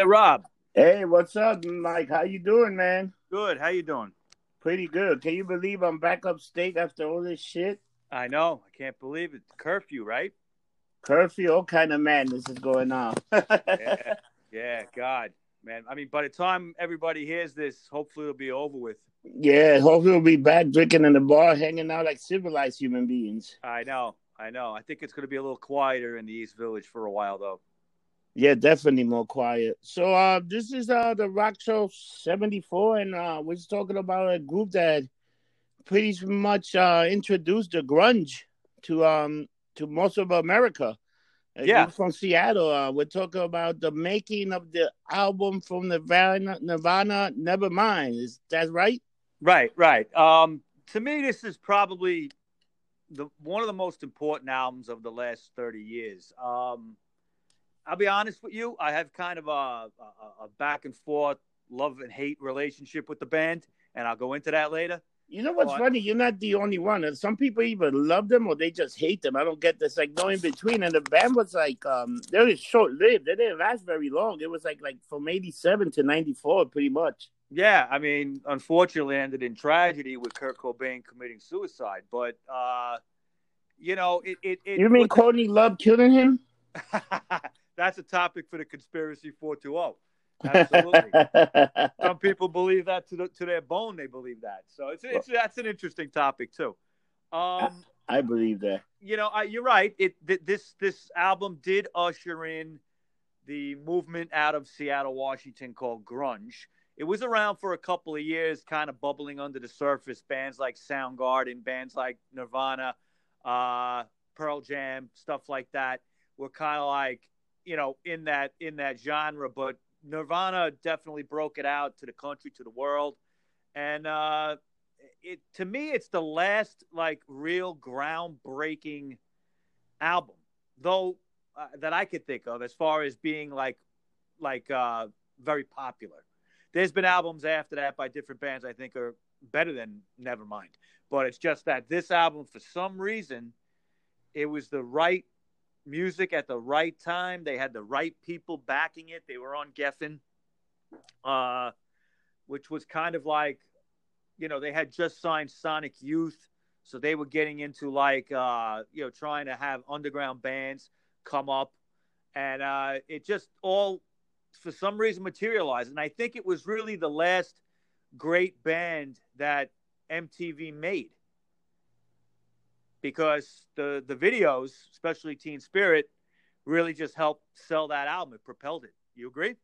Hey, Rob. Hey, what's up, Mike? How you doing, man? Good. How you doing? Pretty good. Can you believe I'm back upstate after all this shit? I know. I can't believe it. Curfew, right? Curfew, all kind of madness is going on. yeah. yeah, God, man. I mean, by the time everybody hears this, hopefully it'll be over with. Yeah, hopefully we'll be back drinking in the bar, hanging out like civilized human beings. I know. I know. I think it's going to be a little quieter in the East Village for a while, though. Yeah, definitely more quiet. So uh this is uh the Rock Show 74 and uh we're talking about a group that pretty much uh introduced the grunge to um to most of America. A yeah, from Seattle. Uh, we're talking about the making of the album from Nirvana, Nirvana Nevermind. Is that right? Right, right. Um, to me, this is probably the one of the most important albums of the last thirty years. Um, I'll be honest with you. I have kind of a, a, a back and forth love and hate relationship with the band, and I'll go into that later. You know what's funny? You're not the only one. And Some people either love them or they just hate them. I don't get this. Like no in between. And the band was like, um, they were short lived. They didn't last very long. It was like like from '87 to '94, pretty much. Yeah, I mean, unfortunately, ended in tragedy with Kurt Cobain committing suicide. But uh, you know, it. it, it you mean Courtney. Love killing him? That's a topic for the conspiracy 420. Absolutely. Some people believe that to, the, to their bone. They believe that. So it's, it's that's an interesting topic too. Um, I believe that. You know, I, you're right. It this this album did usher in the movement out of Seattle, Washington, called grunge. It was around for a couple of years, kind of bubbling under the surface. Bands like Soundgarden, bands like Nirvana, uh, Pearl Jam, stuff like that were kind of like you know in that in that genre. But Nirvana definitely broke it out to the country, to the world, and uh, it to me, it's the last like real groundbreaking album, though uh, that I could think of as far as being like like uh, very popular. There's been albums after that by different bands I think are better than Nevermind, but it's just that this album, for some reason, it was the right music at the right time. They had the right people backing it. They were on Geffen, uh, which was kind of like, you know, they had just signed Sonic Youth, so they were getting into like, uh, you know, trying to have underground bands come up, and uh, it just all, for some reason, materialized. And I think it was really the last great band that MTV made because the the videos, especially Teen Spirit, really just helped sell that album. It propelled it. You agree?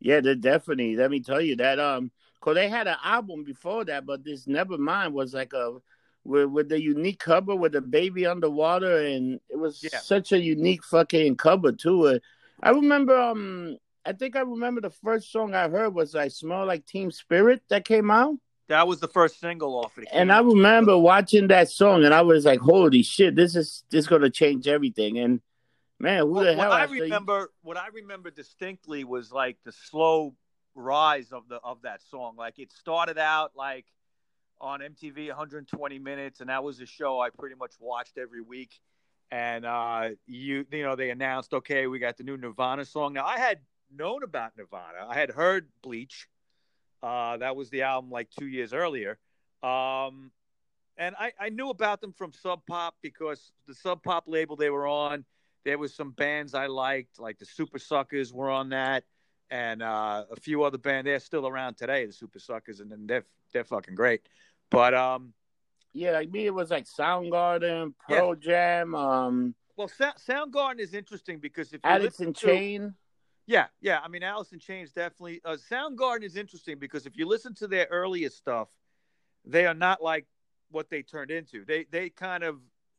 Yeah, definitely. Let me tell you that. Um, cause they had an album before that, but this Nevermind was like a with, with the unique cover with the baby underwater, and it was yeah. such a unique fucking cover too. Uh, I remember. Um, I think I remember the first song I heard was "I Smell Like Teen Spirit" that came out. That was the first single off it. And I remember watching that song, and I was like, "Holy shit! This is this is gonna change everything." And man, who well, the hell? What I remember, you... what I remember distinctly was like the slow rise of the of that song. Like it started out like on MTV 120 minutes, and that was a show I pretty much watched every week. And uh, you you know they announced, okay, we got the new Nirvana song. Now I had known about Nirvana. I had heard Bleach. Uh, that was the album like two years earlier. Um, and I, I knew about them from Sub Pop because the Sub Pop label they were on, there was some bands I liked, like the Supersuckers were on that, and uh, a few other bands. They're still around today, the Supersuckers, and they're they're fucking great. But um, yeah, like me, it was like Soundgarden, Pearl yeah. Jam. Um, well, Soundgarden is interesting because if Alice in Chain. Yeah, yeah. I mean, Alice in Chains definitely. Uh, Soundgarden is interesting because if you listen to their earliest stuff, they are not like what they turned into. They they kind of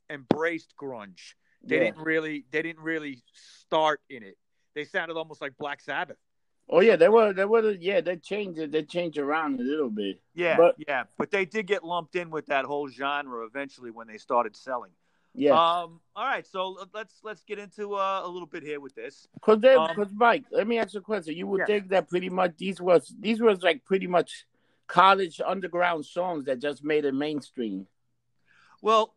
embraced grunge. They yeah. didn't really they didn't really start in it. They sounded almost like Black Sabbath. Oh yeah, they were they were yeah they changed it they changed around a little bit. Yeah, but, yeah, but they did get lumped in with that whole genre eventually when they started selling. Yeah. Um. All right. So let's let's get into uh, a little bit here with this. Cause they, um, cause Mike, let me ask you a question. You would yeah. think that pretty much these was these was like pretty much college underground songs that just made it mainstream. Well,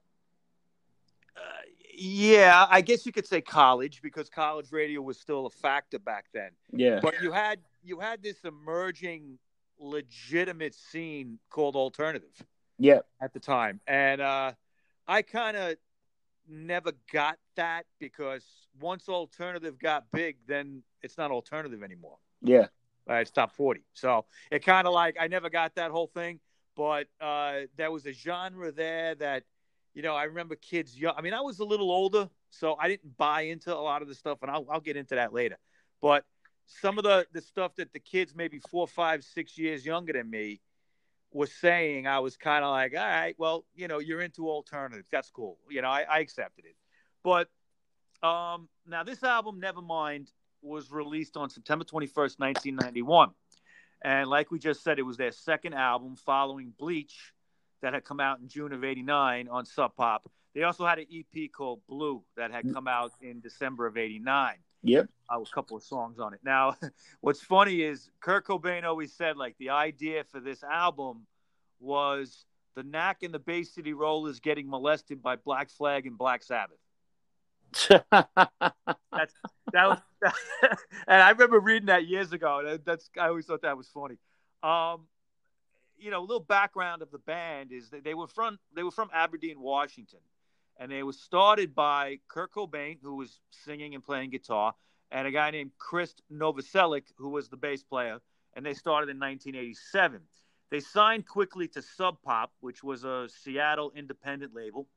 uh, Yeah, I guess you could say college because college radio was still a factor back then. Yeah. But you had you had this emerging legitimate scene called alternative. Yeah. At the time. And uh I kind of never got that because once alternative got big, then it's not alternative anymore. Yeah. Uh, it's top 40. So it kind of like, I never got that whole thing, but uh, there was a genre there that, you know, I remember kids young. I mean, I was a little older, so I didn't buy into a lot of the stuff, and I'll, I'll get into that later. But some of the, the stuff that the kids, maybe four, five, six years younger than me, was saying, I was kind of like, all right, well, you know, you're into alternatives. That's cool. You know, I, I accepted it. But um, now this album, Nevermind, was released on September 21st, 1991. And like we just said, it was their second album following Bleach that had come out in June of 89 on Sub Pop. They also had an EP called Blue that had come out in December of 89. Yep. Uh, a couple of songs on it. Now, what's funny is Kurt Cobain always said like the idea for this album was the Knack and the Bay City Rollers getting molested by Black Flag and Black Sabbath. that's that was, and I remember reading that years ago. That's I always thought that was funny. Um, you know, a little background of the band is that they were from they were from Aberdeen, Washington, and they were started by Kurt Cobain, who was singing and playing guitar, and a guy named Chris Novoselic, who was the bass player, and they started in 1987. They signed quickly to Sub Pop, which was a Seattle independent label,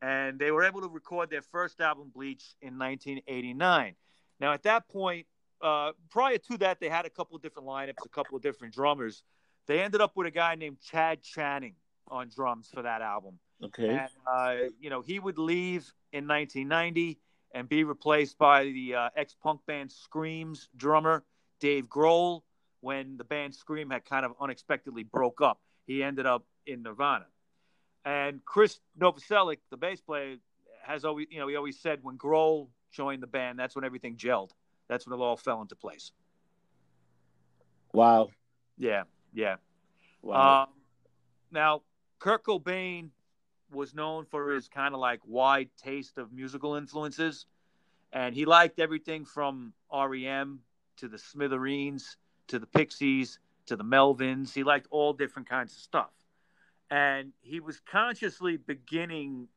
and they were able to record their first album, Bleach, in 1989. Now, at that point, uh, prior to that, they had a couple of different lineups, a couple of different drummers. They ended up with a guy named Chad Channing on drums for that album. Okay. And, uh, you know, he would leave in 1990 and be replaced by the uh, ex punk band Scream's drummer, Dave Grohl, when the band Scream had kind of unexpectedly broke up. He ended up in Nirvana. And Chris Novoselic, the bass player, has always, you know, he always said when Grohl joined the band, that's when everything gelled. That's when it all fell into place. Wow. Yeah, yeah. Wow. Um, now, Kurt Cobain was known for his kind of like wide taste of musical influences, and he liked everything from REM to the Smithereens to the Pixies to the Melvins. He liked all different kinds of stuff. And he was consciously beginning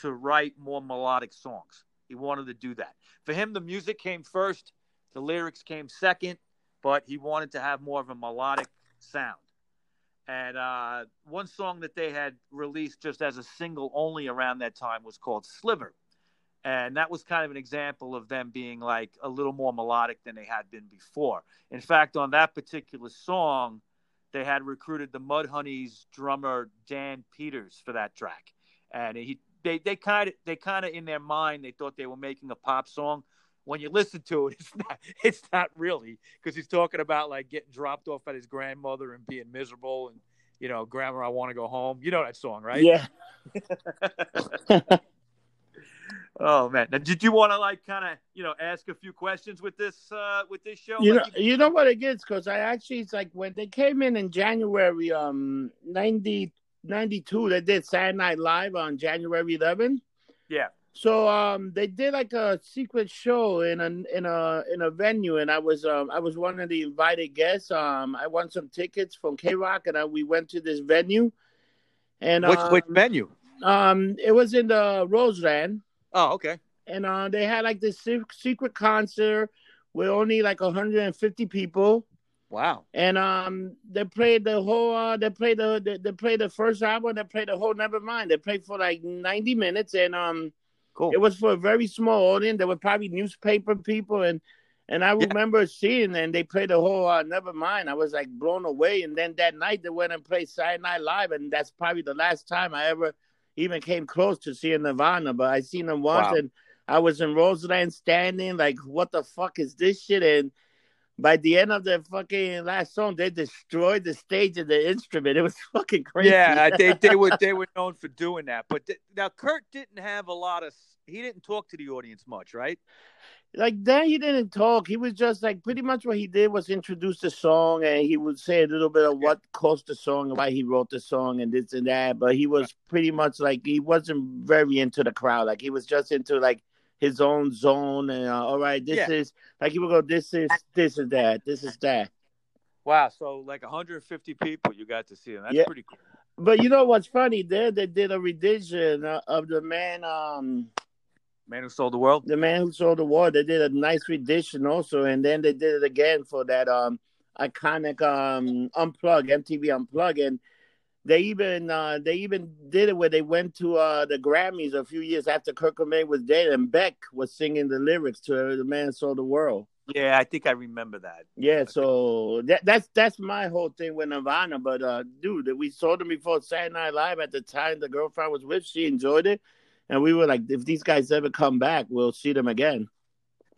to write more melodic songs. He wanted to do that. For him, the music came first, the lyrics came second, but he wanted to have more of a melodic sound. And uh, one song that they had released just as a single only around that time was called Sliver. And that was kind of an example of them being like a little more melodic than they had been before. In fact, on that particular song, they had recruited the Mudhoney's drummer Dan Peters for that track. And he they they kind of they kind of in their mind they thought they were making a pop song. When you listen to it, it's not it's not really because he's talking about like getting dropped off at his grandmother and being miserable and you know, grandma, I want to go home. You know that song, right? Yeah. Oh man! Now, did you want to like kind of you know ask a few questions with this uh with this show? You like know, you... know what it is because I actually it's like when they came in in January um 90, 92, they did Saturday Night Live on January 11. Yeah. So um they did like a secret show in a in a in a venue and I was um I was one of the invited guests. Um I won some tickets from K Rock and I, we went to this venue. And which um, which venue? Um it was in the Roseland. Oh, okay. And uh, they had like this secret concert with only like 150 people. Wow. And um, they played the whole. Uh, they played the they, they played the first album. They played the whole Nevermind. They played for like 90 minutes, and um, cool. It was for a very small audience. There were probably newspaper people, and and I yeah. remember seeing and they played the whole uh, Nevermind. I was like blown away. And then that night they went and played Saturday Night Live, and that's probably the last time I ever even came close to seeing Nirvana, but I seen them once wow. and I was in Roseland standing like, what the fuck is this shit? And by the end of the fucking last song, they destroyed the stage and the instrument. It was fucking crazy. Yeah, they they were they were known for doing that. But th- now Kurt didn't have a lot of. He didn't talk to the audience much, right? like then he didn't talk. He was just like pretty much what he did was introduce the song and he would say a little bit of what caused the song and why he wrote the song and this and that. But he was pretty much like he wasn't very into the crowd. Like he was just into like his own zone and uh, all right, this yeah. is like he would go, this is this is that, this is that. Wow, so like 150 people you got to see him. That's yeah. pretty cool. But you know what's funny? There they did a rendition uh, of the man um Man Who Sold the World. The Man Who Sold the World. They did a nice rendition also, and then they did it again for that um iconic um unplug MTV unplug, and they even uh, they even did it where they went to uh, the Grammys a few years after Kurt Cobain was dead, and Beck was singing the lyrics to "The Man Sold the World." Yeah, I think I remember that. Yeah, so that, that's that's my whole thing with Nirvana. But uh, dude, we saw them before Saturday Night Live at the time the girlfriend was with. She enjoyed it, and we were like, if these guys ever come back, we'll see them again.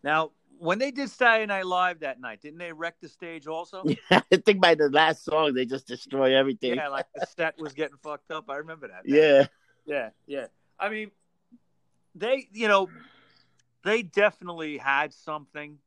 Now, when they did Saturday Night Live that night, didn't they wreck the stage also? Yeah, I think by the last song they just destroy everything. Yeah, like the set was getting fucked up. I remember that. Yeah, yeah, yeah. I mean, they, you know, they definitely had something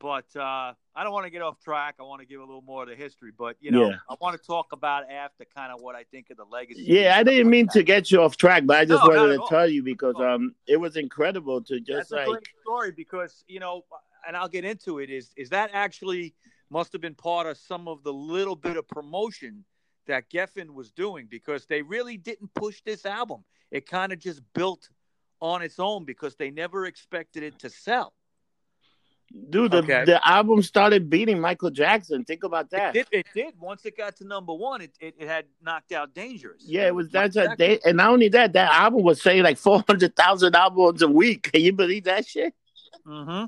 but uh, I don't want to get off track. I want to give a little more of the history, but you know, yeah. I want to talk about after kind of what I think of the legacy. Yeah, I didn't mean to get you off track, but I just no, wanted to tell you because um, it was incredible to just That's like a great story because you know, and I'll get into it. Is is that actually must have been part of some of the little bit of promotion that Geffen was doing because they really didn't push this album. It kind of just built on its own because they never expected it to sell. Dude, the, okay. the album started beating Michael Jackson. Think about that. It did. It did. Once it got to number one, it, it, it had knocked out Dangerous. Yeah, it was that's a day. And not only that, that album was selling like 400,000 albums a week. Can you believe that shit? Mm-hmm.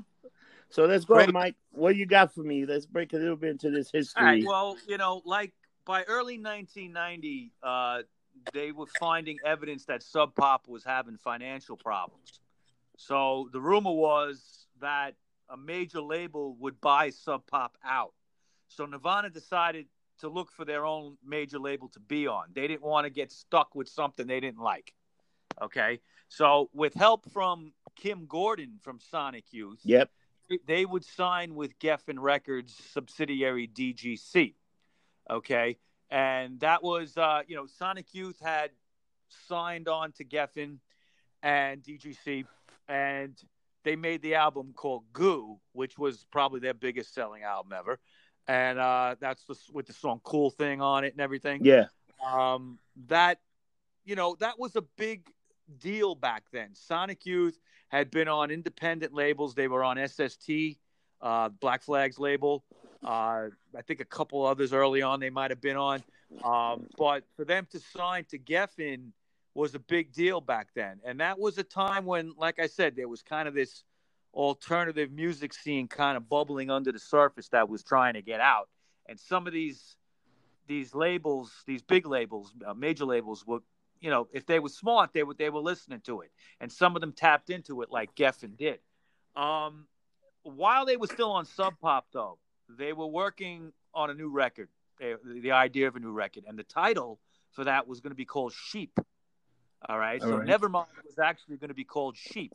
So let's go, Great. Mike. What you got for me? Let's break a little bit into this history. well, you know, like by early 1990, uh, they were finding evidence that Sub Pop was having financial problems. So the rumor was that a major label would buy Sub Pop out. So Nirvana decided to look for their own major label to be on. They didn't want to get stuck with something they didn't like. Okay. So with help from Kim Gordon from Sonic Youth, yep. they would sign with Geffen Records subsidiary DGC. Okay. And that was, uh, you know, Sonic Youth had signed on to Geffen and DGC. And they made the album called Goo, which was probably their biggest selling album ever, and uh, that's the, with the song "Cool Thing" on it and everything. Yeah, um, that you know that was a big deal back then. Sonic Youth had been on independent labels; they were on SST, uh, Black Flag's label. Uh, I think a couple others early on they might have been on, um, but for them to sign to Geffen was a big deal back then. And that was a time when, like I said, there was kind of this alternative music scene kind of bubbling under the surface that was trying to get out. And some of these these labels, these big labels, uh, major labels, were, you know, if they were smart, they were they were listening to it, and some of them tapped into it like Geffen did. Um, while they were still on Sub Pop, though, they were working on a new record, they, the idea of a new record, and the title for that was going to be called Sheep. All right. All so right. Nevermind was actually going to be called Sheep.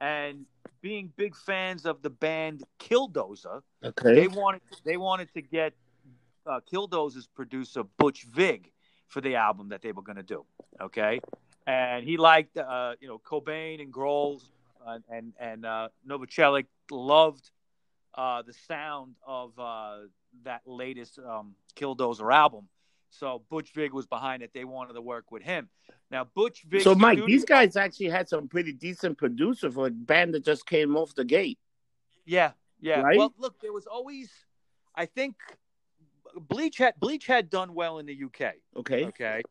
And being big fans of the band Killdozer, okay. they wanted they wanted to get uh, Killdozer's producer Butch Vig for the album that they were going to do. Okay, and he liked uh, you know Cobain and Grohl uh, and and uh, Novoselic loved uh, the sound of uh, that latest um, Killdozer album. So Butch Vig was behind it. They wanted to work with him. Now Butch Vig. So Mike, studio, these guys actually had some pretty decent producer for a band that just came off the gate. Yeah, yeah. Right? Well, look, there was always, I think, Bleach had Bleach had done well in the UK. Okay. Okay.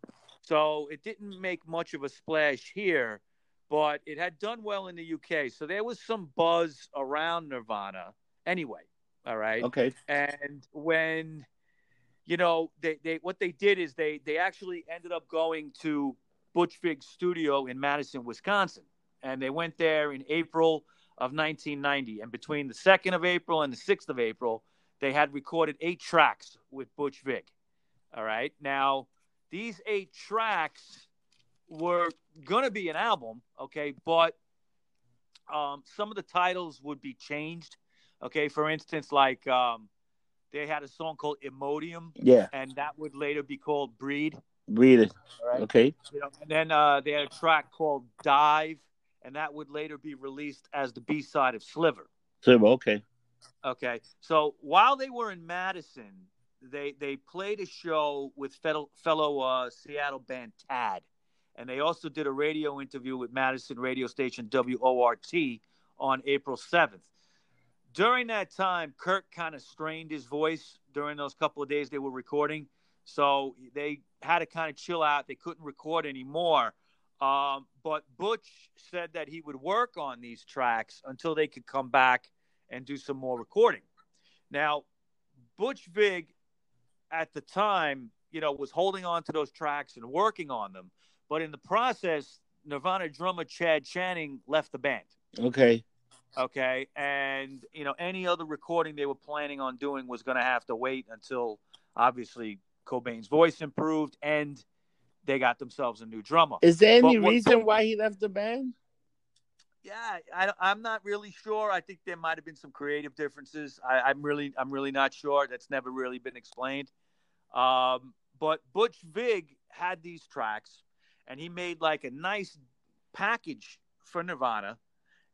So it didn't make much of a splash here, but it had done well in the UK. So there was some buzz around Nirvana anyway. All right. Okay. And when you know, they, they what they did is they they actually ended up going to Butch Vig's studio in Madison, Wisconsin, and they went there in April of 1990. And between the second of April and the sixth of April, they had recorded eight tracks with Butch Vig. All right, now these eight tracks were gonna be an album, okay, but um, some of the titles would be changed. Okay, for instance, like um, they had a song called Imodium. Yeah. And that would later be called Breed. Breed. Right? Okay. You know, and then uh, they had a track called Dive, and that would later be released as the B side of Sliver. Sliver, okay. Okay. So while they were in Madison, they they played a show with fellow, fellow uh, Seattle band Tad, and they also did a radio interview with Madison radio station WORT on April seventh during that time, Kurt kind of strained his voice during those couple of days they were recording. So they had to kind of chill out. They couldn't record anymore. Um, but Butch said that he would work on these tracks until they could come back and do some more recording. Now, Butch Vig at the time, you know, was holding on to those tracks and working on them. But in the process, Nirvana drummer Chad Channing left the band. Okay. Okay. And, you know, any other recording they were planning on doing was going to have to wait until obviously Cobain's voice improved and they got themselves a new drummer. Is there any what, reason why he left the band? Yeah, I, am not really sure. I think there might have been some creative differences. I, am really, I'm really not sure. That's never really been explained. Um, but Butch Vig had these tracks, and he made like a nice package for Nirvana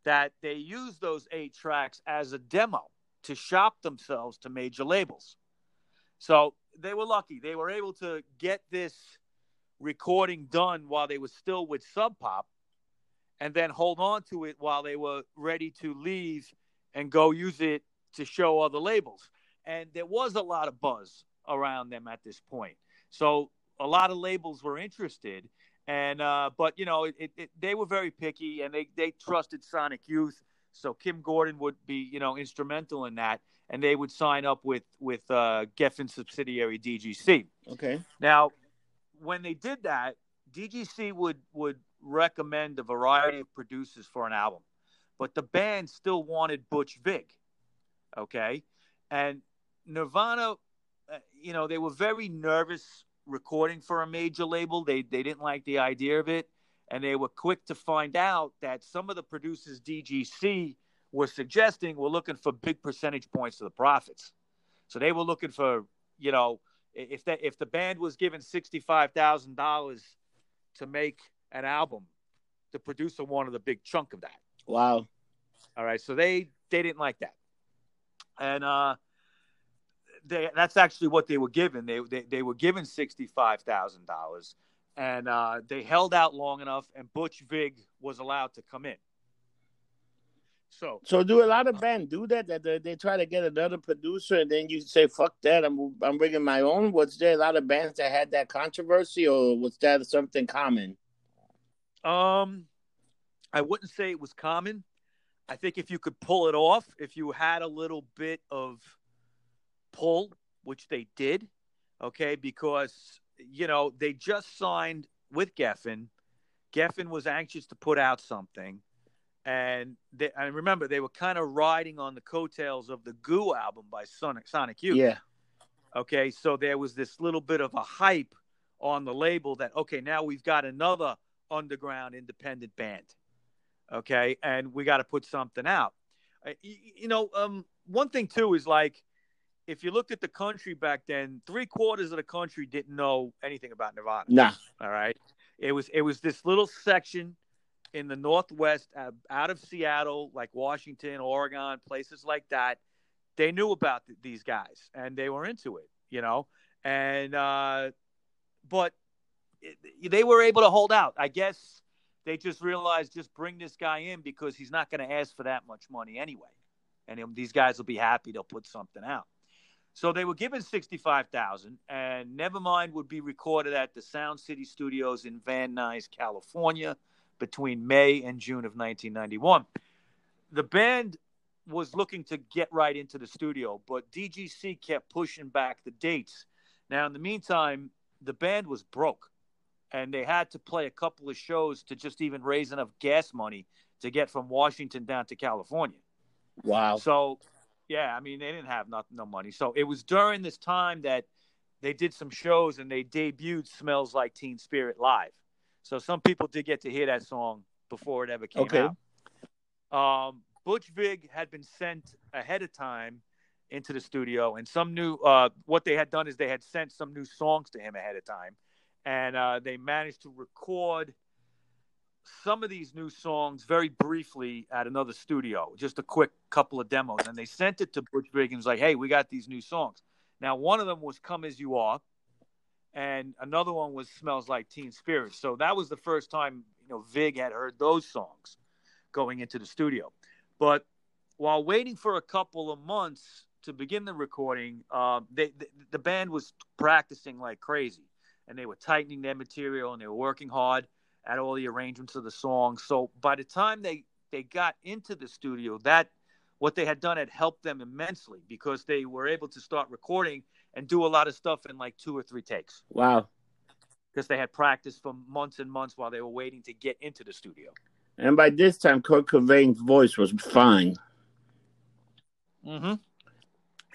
that they used those eight tracks as a demo to shop themselves to major labels. So they were lucky. They were able to get this recording done while they were still with Sub Pop and then hold on to it while they were ready to leave and go use it to show other labels. And there was a lot of buzz around them at this point. So a lot of labels were interested and uh, but you know, it, it, they were very picky, and they they trusted Sonic Youth. So Kim Gordon would be you know instrumental in that, and they would sign up with with uh, Geffen subsidiary DGC. Okay. Now, when they did that, DGC would would recommend a variety of producers for an album, but the band still wanted Butch Vig. Okay, and Nirvana, uh, you know, they were very nervous recording for a major label. They they didn't like the idea of it, and they were quick to find out that some of the producers DGC were suggesting were looking for big percentage points of the profits. So they were looking for you know if that if the band was given sixty five thousand dollars to make an album, the producer wanted a big chunk of that. Wow. All right, so they they didn't like that, and uh, they that's actually what they were given. They they, they were given sixty five thousand dollars, and uh, they held out long enough, and Butch Vig was allowed to come in. So, so do a lot of bands do that? That they, they try to get another producer, and then you say, "Fuck that! I'm I'm bringing my own." Was there a lot of bands that had that controversy, or was that something common? Um, I wouldn't say it was common. I think if you could pull it off, if you had a little bit of pull, which they did, okay, because, you know, they just signed with Geffen. Geffen was anxious to put out something. And they, I remember they were kind of riding on the coattails of the Goo album by Sonic, Sonic Youth. Yeah. Okay, so there was this little bit of a hype on the label that okay, now we've got another underground independent band. Okay, and we got to put something out. You, you know, um, one thing too is like if you looked at the country back then, three quarters of the country didn't know anything about Nirvana. Nah. All right. It was it was this little section in the Northwest, uh, out of Seattle, like Washington, Oregon, places like that. They knew about th- these guys and they were into it, you know. And uh, but it, they were able to hold out. I guess they just realized just bring this guy in because he's not going to ask for that much money anyway, and these guys will be happy. They'll put something out. So they were given 65,000 and Nevermind would be recorded at the Sound City Studios in Van Nuys, California between May and June of 1991. The band was looking to get right into the studio, but DGC kept pushing back the dates. Now, in the meantime, the band was broke and they had to play a couple of shows to just even raise enough gas money to get from Washington down to California. Wow. So yeah, I mean they didn't have not, no money, so it was during this time that they did some shows and they debuted "Smells Like Teen Spirit" live. So some people did get to hear that song before it ever came okay. out. Um, Butch Vig had been sent ahead of time into the studio, and some new. Uh, what they had done is they had sent some new songs to him ahead of time, and uh, they managed to record some of these new songs very briefly at another studio, just a quick couple of demos, and they sent it to Butch Vig and was like, "Hey, we got these new songs." Now, one of them was "Come as You Are," and another one was "Smells Like Teen Spirit." So that was the first time you know Vig had heard those songs going into the studio. But while waiting for a couple of months to begin the recording, uh, they, the, the band was practicing like crazy, and they were tightening their material and they were working hard at all the arrangements of the songs. So by the time they they got into the studio, that what they had done had helped them immensely because they were able to start recording and do a lot of stuff in like two or three takes. Wow. Because they had practiced for months and months while they were waiting to get into the studio. And by this time, Kurt Cobain's voice was fine. Mm-hmm.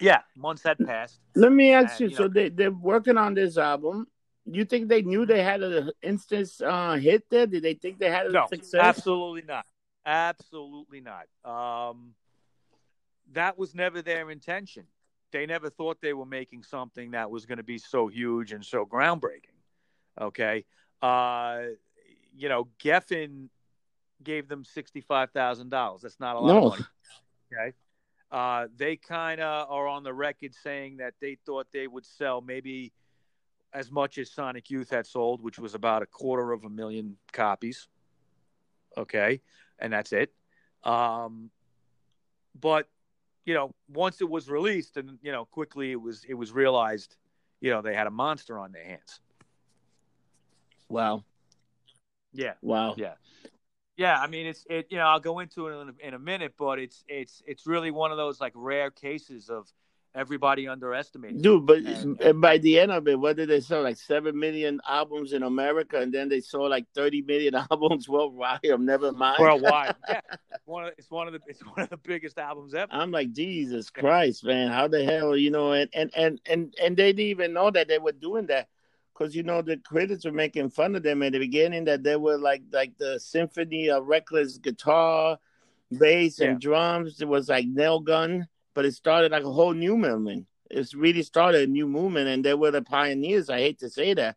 Yeah, months had passed. Let me ask and, you, you know, so they, they're working on this album. You think they knew they had an instant uh, hit there? Did they think they had a no, success? Absolutely not. Absolutely not. Um, that was never their intention. They never thought they were making something that was going to be so huge and so groundbreaking. Okay. Uh, you know, Geffen gave them sixty-five thousand dollars. That's not a lot no. of money. Okay. Uh, they kind of are on the record saying that they thought they would sell maybe as much as Sonic Youth had sold, which was about a quarter of a million copies. Okay, and that's it. Um, but you know, once it was released, and you know, quickly it was it was realized, you know, they had a monster on their hands. Wow. Yeah. Wow. Yeah. Yeah, I mean it's it. You know, I'll go into it in a, in a minute, but it's it's it's really one of those like rare cases of everybody underestimated. Dude, but and, and by the end of it, what did they sell? Like seven million albums in America, and then they sold like thirty million albums worldwide. Never mind. Worldwide, yeah. One of it's one of the it's one of the biggest albums ever. I'm like Jesus Christ, man! How the hell, you know? And and and and and they didn't even know that they were doing that because you know the critics were making fun of them at the beginning that they were like like the symphony of reckless guitar, bass, yeah. and drums. It was like nail gun, but it started like a whole new movement. It's really started a new movement, and they were the pioneers. I hate to say that.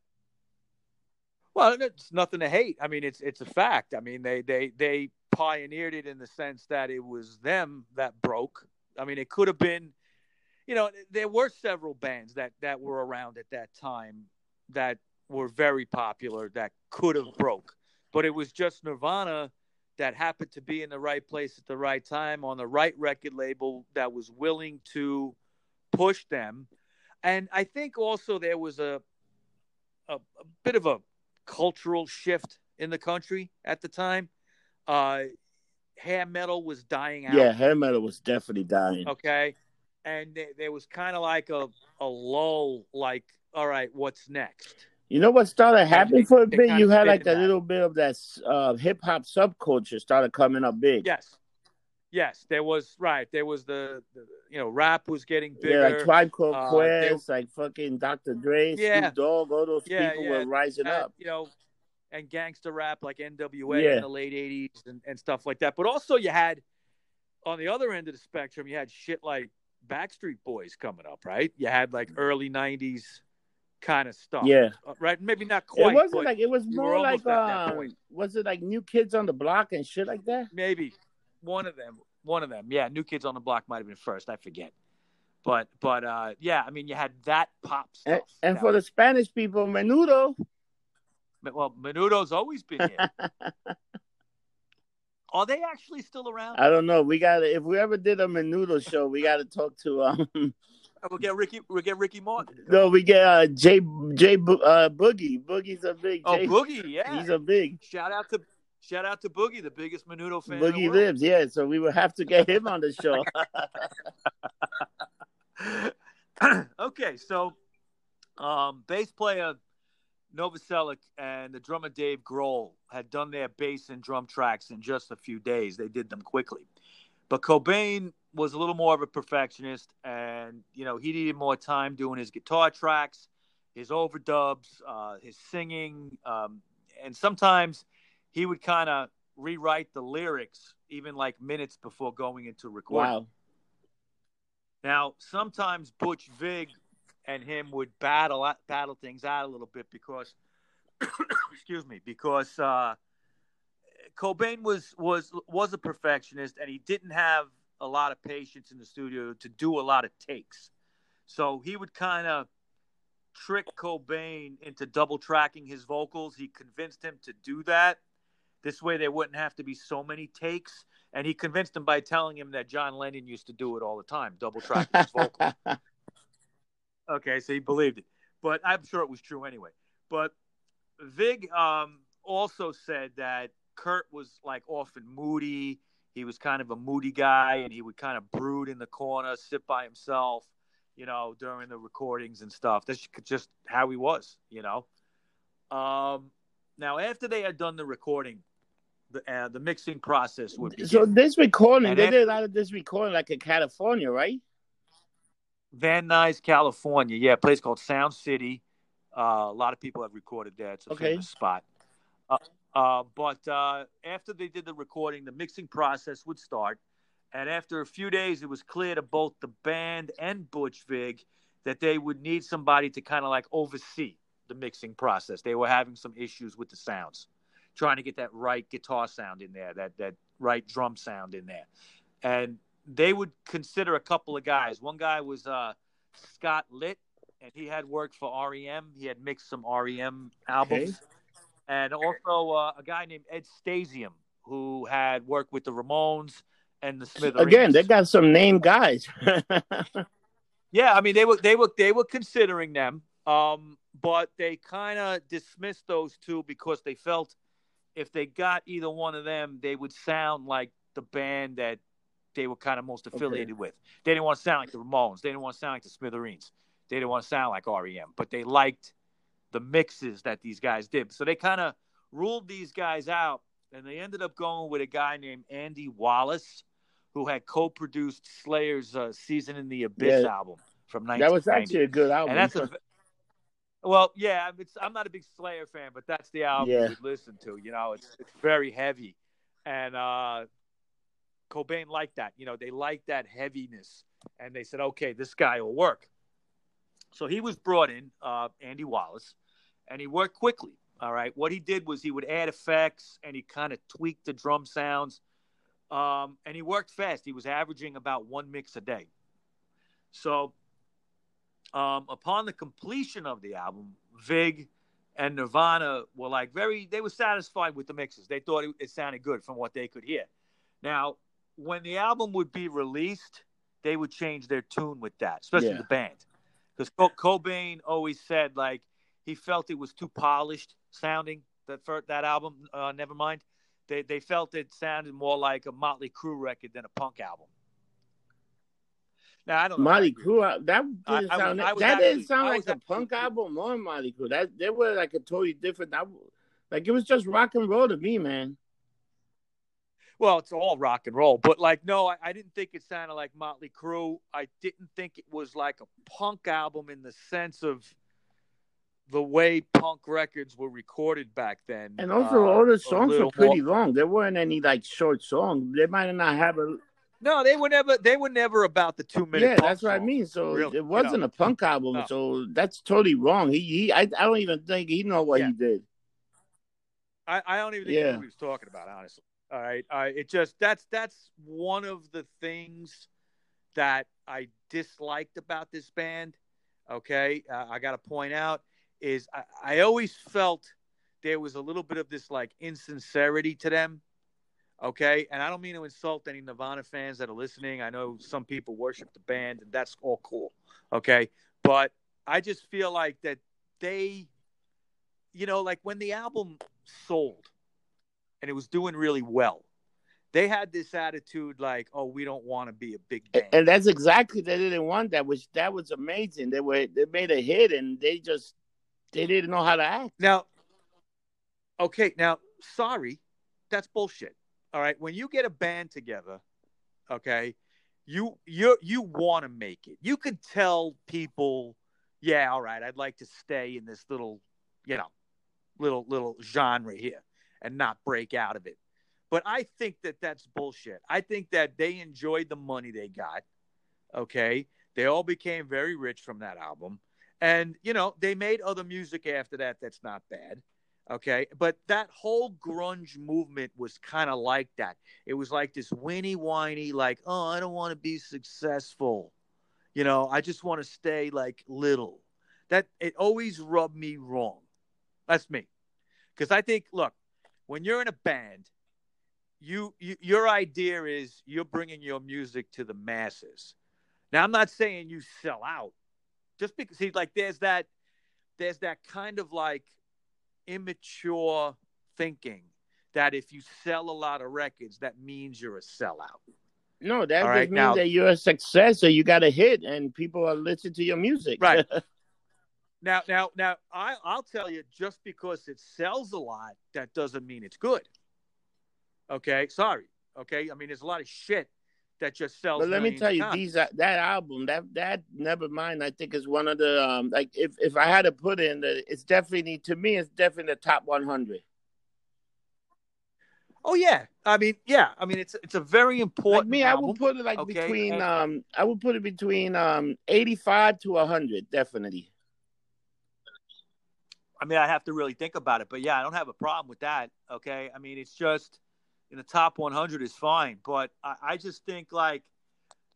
Well, it's nothing to hate. I mean, it's it's a fact. I mean, they they they pioneered it in the sense that it was them that broke. I mean, it could have been, you know, there were several bands that that were around at that time that were very popular that could have broke, but it was just Nirvana that happened to be in the right place at the right time on the right record label that was willing to push them. And I think also there was a, a, a bit of a cultural shift in the country at the time. Uh, hair metal was dying out. Yeah, hair metal was definitely dying. Okay. And there, there was kind of like a, a lull, like all right, what's next? You know what started happening for a bit? You had like a little bit of that uh, hip hop subculture started coming up big. Yes, yes, there was right. There was the, the you know rap was getting bigger. Yeah, like Tribe Called uh, Quest, like fucking Dr. Dre, yeah, Snoop Dogg, all those yeah, people yeah. were rising up. You know, and gangster rap like NWA yeah. in the late '80s and, and stuff like that. But also you had on the other end of the spectrum, you had shit like Backstreet Boys coming up, right? You had like early '90s kind of stuff. Yeah. Uh, right. Maybe not quite. It wasn't like it was more like um, was it like New Kids on the Block and shit like that? Maybe one of them. One of them. Yeah, New Kids on the Block might have been first. I forget. But but uh, yeah, I mean, you had that pop stuff. And, and for was... the Spanish people, Menudo. Well, Menudo's always been here. Are they actually still around? I don't know. We got to if we ever did a Menudo show, we got to talk to um We'll get Ricky. We'll get Ricky Martin. No, we get uh, Jay Jay uh, Boogie. Boogie's a big. Oh, Jay, Boogie, yeah, he's a big. Shout out to shout out to Boogie, the biggest Menudo fan. Boogie lives, yeah. So we would have to get him on the show. okay, so um, bass player Novoselic and the drummer Dave Grohl had done their bass and drum tracks in just a few days. They did them quickly, but Cobain was a little more of a perfectionist, and you know he needed more time doing his guitar tracks, his overdubs, uh, his singing, um, and sometimes he would kind of rewrite the lyrics even like minutes before going into recording. Wow. Now, sometimes Butch Vig and him would battle battle things out a little bit because, excuse me, because uh, Cobain was was was a perfectionist and he didn't have a lot of patience in the studio to do a lot of takes. So he would kind of trick Cobain into double tracking his vocals. He convinced him to do that. This way, there wouldn't have to be so many takes. And he convinced him by telling him that John Lennon used to do it all the time, double tracking his vocals. okay, so he believed it. But I'm sure it was true anyway. But Vig um, also said that Kurt was like often moody. He was kind of a moody guy, and he would kind of brood in the corner, sit by himself, you know, during the recordings and stuff. That's just how he was, you know. Um, now, after they had done the recording, the uh, the mixing process would be. So this recording, and they after, did a lot of this recording like in California, right? Van Nuys, California. Yeah, a place called Sound City. Uh, a lot of people have recorded there. It's a okay. famous spot. Uh, uh, but uh, after they did the recording, the mixing process would start. And after a few days, it was clear to both the band and Butch Vig that they would need somebody to kind of like oversee the mixing process. They were having some issues with the sounds, trying to get that right guitar sound in there, that that right drum sound in there. And they would consider a couple of guys. One guy was uh, Scott Litt, and he had worked for REM. He had mixed some REM albums. Okay and also uh, a guy named Ed Stasium who had worked with the Ramones and the Smithereens. Again, they got some name guys. yeah, I mean they were they were they were considering them, um, but they kind of dismissed those two because they felt if they got either one of them, they would sound like the band that they were kind of most affiliated okay. with. They didn't want to sound like the Ramones. They didn't want to sound like the Smithereens. They didn't want to sound like REM, but they liked the mixes that these guys did. So they kind of ruled these guys out, and they ended up going with a guy named Andy Wallace, who had co-produced Slayer's uh, "Season in the Abyss" yeah. album from 1990. That was actually a good album. And that's a well, yeah. I'm not a big Slayer fan, but that's the album yeah. we listen to. You know, it's it's very heavy, and uh, Cobain liked that. You know, they liked that heaviness, and they said, "Okay, this guy will work." So he was brought in, uh, Andy Wallace, and he worked quickly. All right. What he did was he would add effects and he kind of tweaked the drum sounds. Um, and he worked fast. He was averaging about one mix a day. So, um, upon the completion of the album, Vig and Nirvana were like very, they were satisfied with the mixes. They thought it, it sounded good from what they could hear. Now, when the album would be released, they would change their tune with that, especially yeah. the band. Because Cobain always said, like, he felt it was too polished sounding. That for that album, uh, never mind. They they felt it sounded more like a Motley Crue record than a punk album. Now I don't. Motley Crue uh, that didn't I, sound I, I that didn't sound like a punk album or Motley Crue. That they were like a totally different. That, like it was just rock and roll to me, man. Well, it's all rock and roll, but like, no, I, I, didn't think it sounded like Motley Crue. I didn't think it was like a punk album in the sense of the way punk records were recorded back then. And also, uh, all the songs were pretty more... long. There weren't any like short songs. They might not have a. No, they were never. They were never about the two minute. Yeah, that's what I mean. So really, it wasn't you know? a punk album. No. So that's totally wrong. He, he I, I don't even think he know what yeah. he did. I, I don't even think yeah. he was talking about. Honestly, all right. I, it just that's that's one of the things that I disliked about this band. Okay, uh, I got to point out is I, I always felt there was a little bit of this like insincerity to them. Okay. And I don't mean to insult any Nirvana fans that are listening. I know some people worship the band and that's all cool. Okay. But I just feel like that they, you know, like when the album sold and it was doing really well, they had this attitude like, "Oh, we don't want to be a big band," and that's exactly they didn't want that. Which that was amazing. They were they made a hit, and they just they didn't know how to act. Now, okay, now sorry, that's bullshit. All right, when you get a band together, okay, you you you want to make it. You could tell people, yeah, all right, I'd like to stay in this little, you know, little little genre here and not break out of it. But I think that that's bullshit. I think that they enjoyed the money they got. Okay. They all became very rich from that album. And, you know, they made other music after that that's not bad. Okay. But that whole grunge movement was kind of like that. It was like this whinny whiny, like, oh, I don't want to be successful. You know, I just want to stay like little. That it always rubbed me wrong. That's me. Because I think, look, when you're in a band, you, you your idea is you're bringing your music to the masses. Now, I'm not saying you sell out, just because he's like there's that there's that kind of like immature thinking that if you sell a lot of records, that means you're a sellout. No, that All just right, means now, that you're a success or you got a hit and people are listening to your music. Right. now, now, now, I, I'll tell you, just because it sells a lot, that doesn't mean it's good. Okay, sorry. Okay, I mean, there's a lot of shit that just sells. But let me tell you, these uh, that album, that that never mind. I think is one of the um like if if I had to put in, the, it's definitely to me, it's definitely the top 100. Oh yeah, I mean yeah, I mean it's it's a very important. Like me, album. I would put it like okay. between um I would put it between um 85 to 100, definitely. I mean, I have to really think about it, but yeah, I don't have a problem with that. Okay, I mean, it's just in the top 100 is fine. But I, I just think like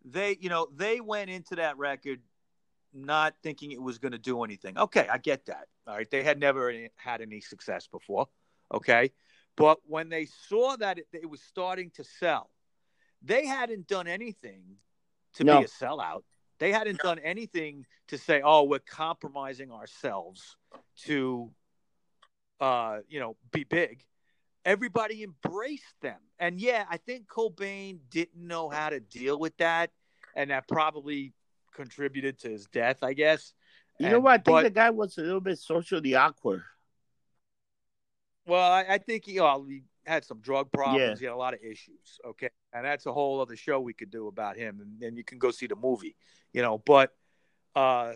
they, you know, they went into that record not thinking it was going to do anything. Okay, I get that. All right, they had never had any success before. Okay, but when they saw that it, it was starting to sell, they hadn't done anything to no. be a sellout. They hadn't done anything to say, "Oh, we're compromising ourselves to, uh, you know, be big." everybody embraced them. And yeah, I think Cobain didn't know how to deal with that, and that probably contributed to his death, I guess. You and, know what? I think but, the guy was a little bit socially awkward. Well, I, I think he, he had some drug problems. Yeah. He had a lot of issues. Okay, and that's a whole other show we could do about him, and then you can go see the movie. You know, but uh,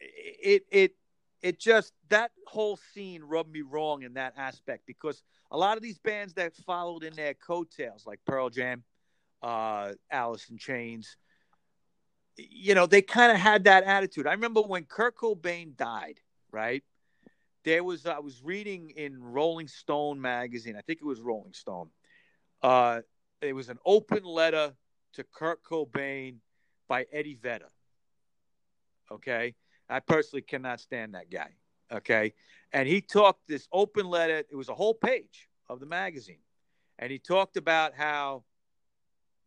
it it it just that whole scene rubbed me wrong in that aspect because a lot of these bands that followed in their coattails, like Pearl Jam, uh, Alice in Chains, you know, they kind of had that attitude. I remember when Kurt Cobain died, right? There was I was reading in Rolling Stone magazine. I think it was Rolling Stone. Uh, it was an open letter to Kurt Cobain by Eddie Vedder. Okay, I personally cannot stand that guy. Okay. And he talked this open letter, it was a whole page of the magazine. And he talked about how,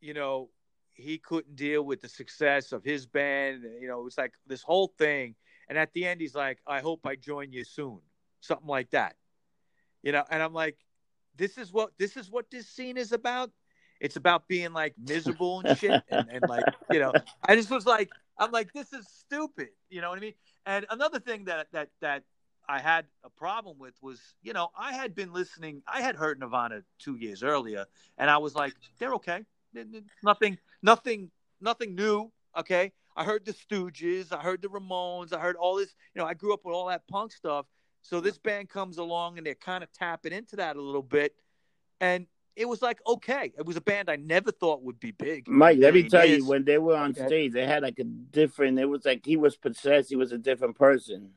you know, he couldn't deal with the success of his band. You know, it was like this whole thing. And at the end, he's like, I hope I join you soon. Something like that. You know, and I'm like, this is what this is what this scene is about. It's about being like miserable and shit. and, and like, you know, I just was like, I'm like, this is stupid. You know what I mean? And another thing that that that I had a problem with was, you know, I had been listening. I had heard Nirvana two years earlier, and I was like, they're okay. Nothing, nothing, nothing new. Okay. I heard the Stooges. I heard the Ramones. I heard all this. You know, I grew up with all that punk stuff. So this band comes along and they're kind of tapping into that a little bit, and it was like okay. It was a band I never thought would be big. Mike, let me tell you, when they were on okay. stage, they had like a different. It was like he was possessed. He was a different person.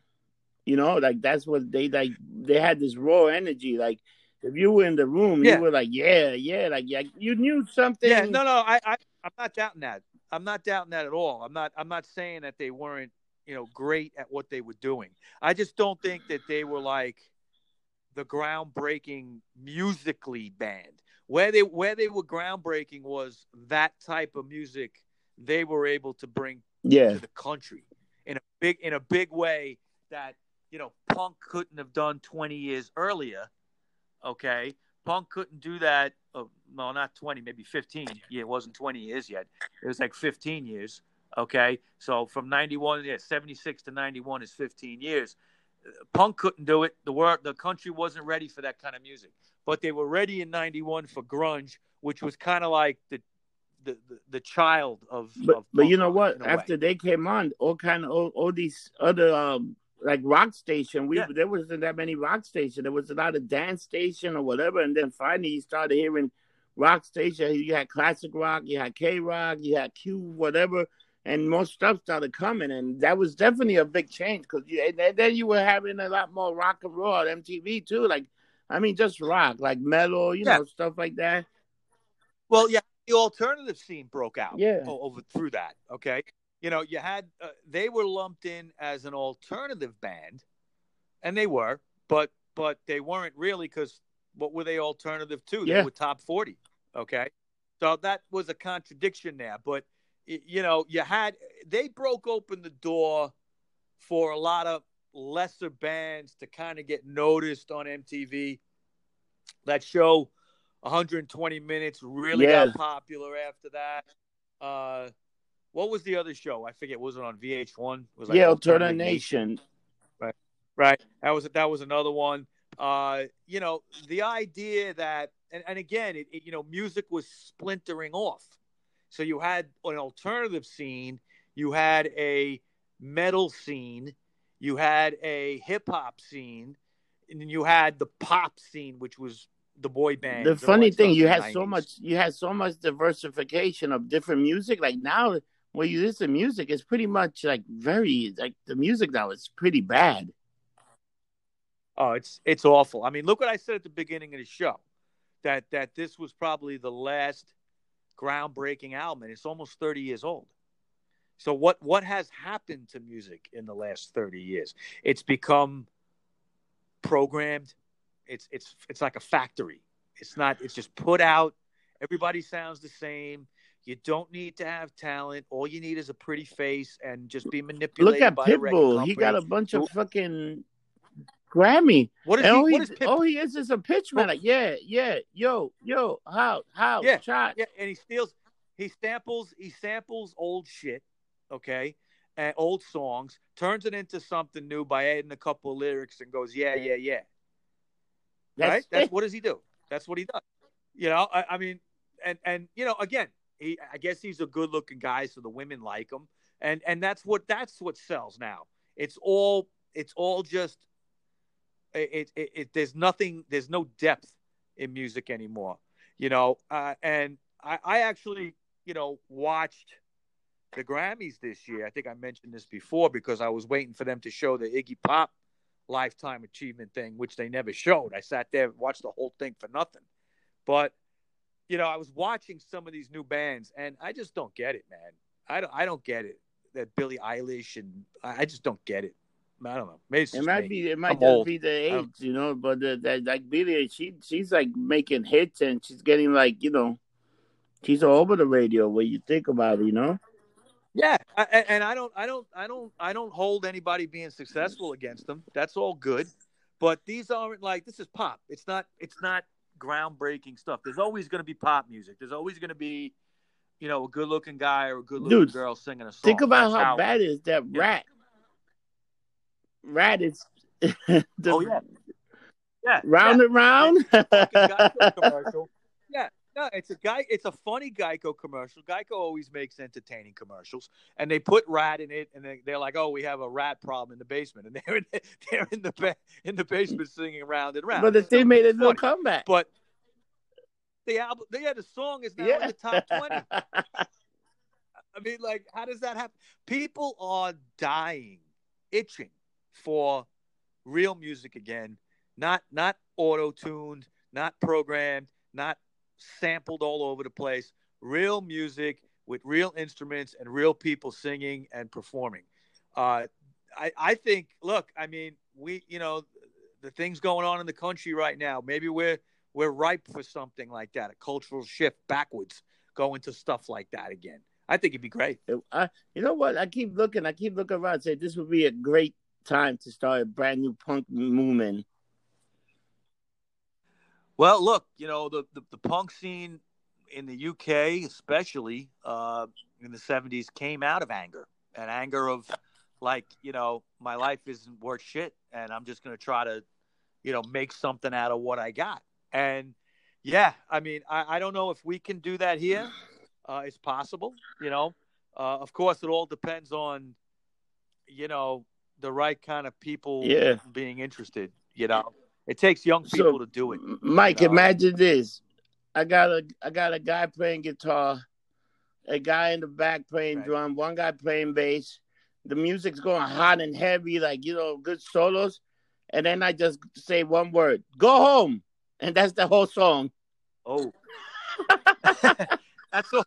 You know, like that's what they like. They had this raw energy. Like if you were in the room, yeah. you were like, yeah, yeah, like yeah, you knew something. Yeah, no, no, I, I, I'm not doubting that. I'm not doubting that at all. I'm not, I'm not saying that they weren't, you know, great at what they were doing. I just don't think that they were like the groundbreaking musically band. Where they, where they were groundbreaking was that type of music they were able to bring yeah. to the country in a big, in a big way that you know, Punk couldn't have done 20 years earlier. Okay. Punk couldn't do that. Oh, well, not 20, maybe 15. Yeah, it wasn't 20 years yet. It was like 15 years. Okay. So from 91, yeah, 76 to 91 is 15 years. Punk couldn't do it. The world, the country wasn't ready for that kind of music. But they were ready in 91 for grunge, which was kind of like the the, the, the, child of but, of but you know what after way. they came on all kind of all, all these other um like rock station. We Yeah. there wasn't that many rock station. There was a lot of dance station or whatever, and then finally you started hearing rock station. You had classic rock, you had K rock, you had Q whatever, and more stuff started coming, and that was definitely a big change because and then you were having a lot more rock and roll on MTV too. Like, I mean, just rock, like metal, you Yeah. know, stuff like that. Well, yeah, the alternative scene broke out. Yeah. over through that. Okay, you know, you had uh, they were lumped in as an alternative band, and they were, but but they weren't really because what were they alternative to? They were top forty. Okay, so that was a contradiction there. But you know, you had they broke open the door for a lot of lesser bands to kind of get noticed on MTV. That show, 120 minutes, really Yeah. got popular after that. Uh, what was the other show? I forget. Was it on VH1? It was like yeah, Alternative Alternate Nation. right? right. That was that was another one. Uh, you know, the idea that, and, and again, it, it, you know, music was splintering off. So you had an alternative scene, you had a metal scene, you had a hip hop scene, and then you had the pop scene, which was the boy band. the funny thing, you had so much, you had so much diversification of different music. Like now, when you listen to music, it's pretty much like very like the music now is pretty bad. Oh, it's it's awful. I mean, look what I said at the beginning of the show, that that this was probably the last groundbreaking album, and it's almost thirty years old. So what what has happened to music in the last thirty years? It's become programmed. It's it's it's like a factory. It's not. It's just put out. Everybody sounds the same. You don't need to have talent. All you need is a pretty face and just be manipulated. Look at Pitbull; he got a bunch of fucking Grammy. What is And he? all What he, is Pitbull? all he is is a pitch man. Like, yeah, yeah, yo, yo, how, how, Yeah, shot. Yeah, and he steals, he samples, he samples old shit, okay, and old songs, turns it into something new by adding a couple of lyrics, and goes, yeah, yeah, yeah. That's right? That's what does he do? That's what he does. You know, I, I mean, and and you know, again, he, I guess he's a good-looking guy, so the women like him, and and that's what that's what sells now. It's all, it's all just, it, it, it there's nothing, there's no depth in music anymore. You know, uh, and I, I actually, you know, watched the Grammys this year. I think I mentioned this before because I was waiting for them to show the Iggy Pop lifetime achievement thing, which they never showed. I sat there and watched the whole thing for nothing. But you know, I was watching some of these new bands, and I just don't get it, man. I don't, I don't get it. That Billie Eilish and I just don't get it. I don't know. Maybe It might me. be, it might I'm just old. be the age, you know. But the, that, like Billie, she, she's like making hits and she's getting like, you know, she's all over the radio. When you think about it, you know. Yeah, I, and- and I don't, I don't, I don't, I don't hold anybody being successful against them. That's all good, but these aren't like this is pop. It's not, it's not groundbreaking stuff. There's always going to be pop music. There's always going to be, you know, a good-looking guy or a good-looking Dude, girl singing a song. Think about That's how, bad it is that Yeah. rat. Rat is. Oh, the, Oh yeah, yeah, Round and round. commercial. Yeah, no, it's a guy. It's a funny Geico commercial. Geico always makes entertaining commercials, and they put Ratt in it, and they, they're like, "Oh, we have a rat problem in the basement," and they're in, they're in the ba- in the basement singing round and round. but the thing made a little comeback. But the album, yeah, the song is now in the top twenty. I mean, like, how does that happen? People are dying, itching for real music again. Not not auto tuned, not programmed, not sampled all over the place. Real music with real instruments and real people singing and performing. Uh, I I think. Look, I mean, we you know the things going on in the country right now. Maybe we're we're ripe for something like that, a cultural shift backwards, going to stuff like that again. I think it'd be great. I, you know what? I keep looking. I keep looking around. and Say this would be a great time to start a brand new punk movement. Well, look, you know the the, the punk scene in the UK, especially uh, in the '70s, came out of anger, an anger of like, you know, my life isn't worth shit, and I'm just going to try to, you know, make something out of what I got. And yeah, I mean, I, I don't know if we can do that here. Uh, it's possible, you know. Uh, of course, it all depends on, you know, the right kind of people Yeah. being interested. You know, it takes young people So, to do it. Mike, you know? imagine this. I got a I got a guy playing guitar, a guy in the back playing Right. drum, one guy playing bass. The music's going hot and heavy, like you know, good solos. And then I just say one word, go home. And that's the whole song. Oh, that's all.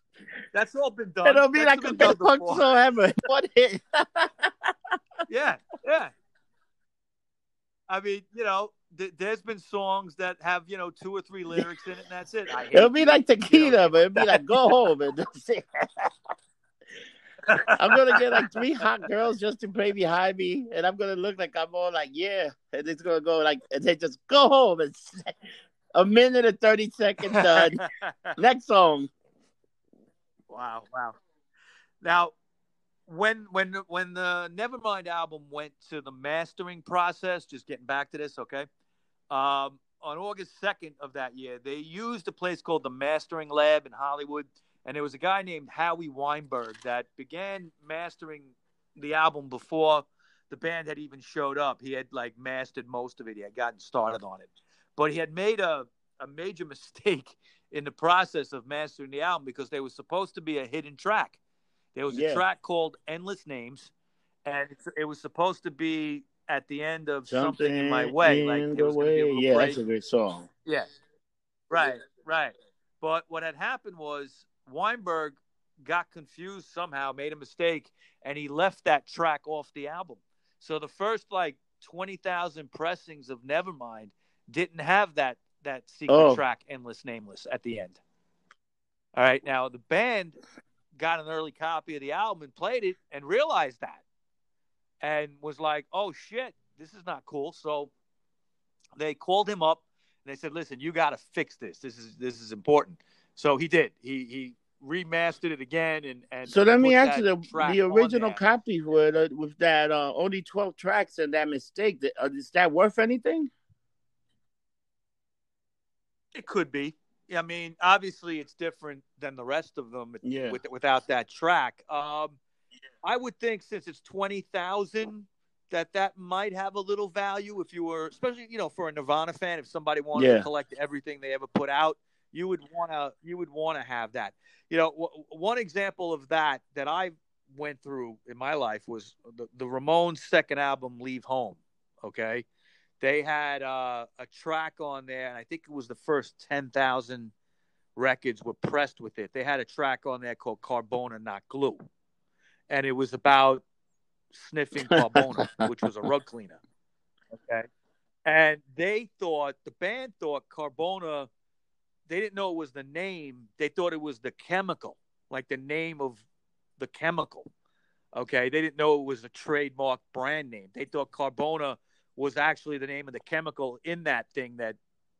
That's all been done. It'll be That's like a best punk song ever. What hit? Yeah, yeah. I mean, you know, th- there's been songs that have you know two or three lyrics in it, and that's it. I hate It'll be like you tequila, know, but it'll be like go home and that's it. I'm gonna get like three hot girls just to play behind me, and I'm gonna look like I'm all like, yeah, and it's gonna go like, and they just go home. It's a minute and thirty seconds done. Next song. Wow, wow. Now, when when when the Nevermind album went to the mastering process, just getting back to this, okay? Um, on August second of that year, they used a place called the Mastering Lab in Hollywood, and there was a guy named Howie Weinberg that began mastering the album before the band had even showed up. He had like mastered most of it. He had gotten started on it, but he had made a a major mistake in the process of mastering the album because there was supposed to be a hidden track. There was a track called Endless Names, and it was supposed to be at the end of Something, in My Way. Like in there the was to be a Yeah, break. that's a great song. Yeah, Right, right. But what had happened was Weinberg got confused somehow, made a mistake, and he left that track off the album. So the first like 20,000 pressings of Nevermind didn't have that that secret Oh. track Endless Nameless at the end. All right, now the band got an early copy of the album and played it and realized that and was like, "Oh shit, this is not cool." So they called him up and they said, "Listen, you got to fix this. This is this is important." So he did. He he remastered it again and and So let me ask you the, the original copies copy with uh, with that uh, only twelve tracks and that mistake. th- Uh, is that worth anything? It could be. I mean, obviously, it's different than the rest of them Yeah. with, without that track. Um, I would think since it's twenty thousand, that that might have a little value if you were, especially you know, for a Nirvana fan. If somebody wanted Yeah. to collect everything they ever put out, you would want to you would want to have that. You know, w- one example of that that I went through in my life was the, the Ramones' second album, Leave Home. Okay, they had uh, a track on there, and I think it was the first ten thousand records were pressed with it. They had a track on there called Carbona Not Glue, and it was about sniffing Carbona, which was a rug cleaner. Okay, and they thought the band thought Carbona. They didn't know it was the name. They thought it was the chemical, like the name of the chemical. Okay, they didn't know it was a trademark brand name. They thought Carbona was actually the name of the chemical in that thing that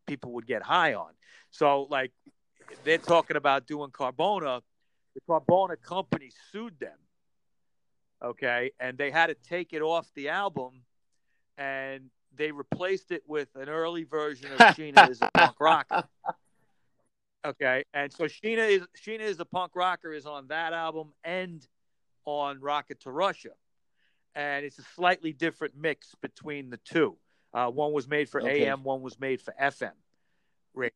people would get high on. So, like, they're talking about doing Carbona. The Carbona company sued them. Okay, and they had to take it off the album, and they replaced it with an early version of Sheena is a punk rocker. Okay, and so Sheena is Sheena is a punk rocker is on that album and on Rocket to Russia, and it's a slightly different mix between the two. Uh, one was made for Okay. AM, one was made for FM. Right.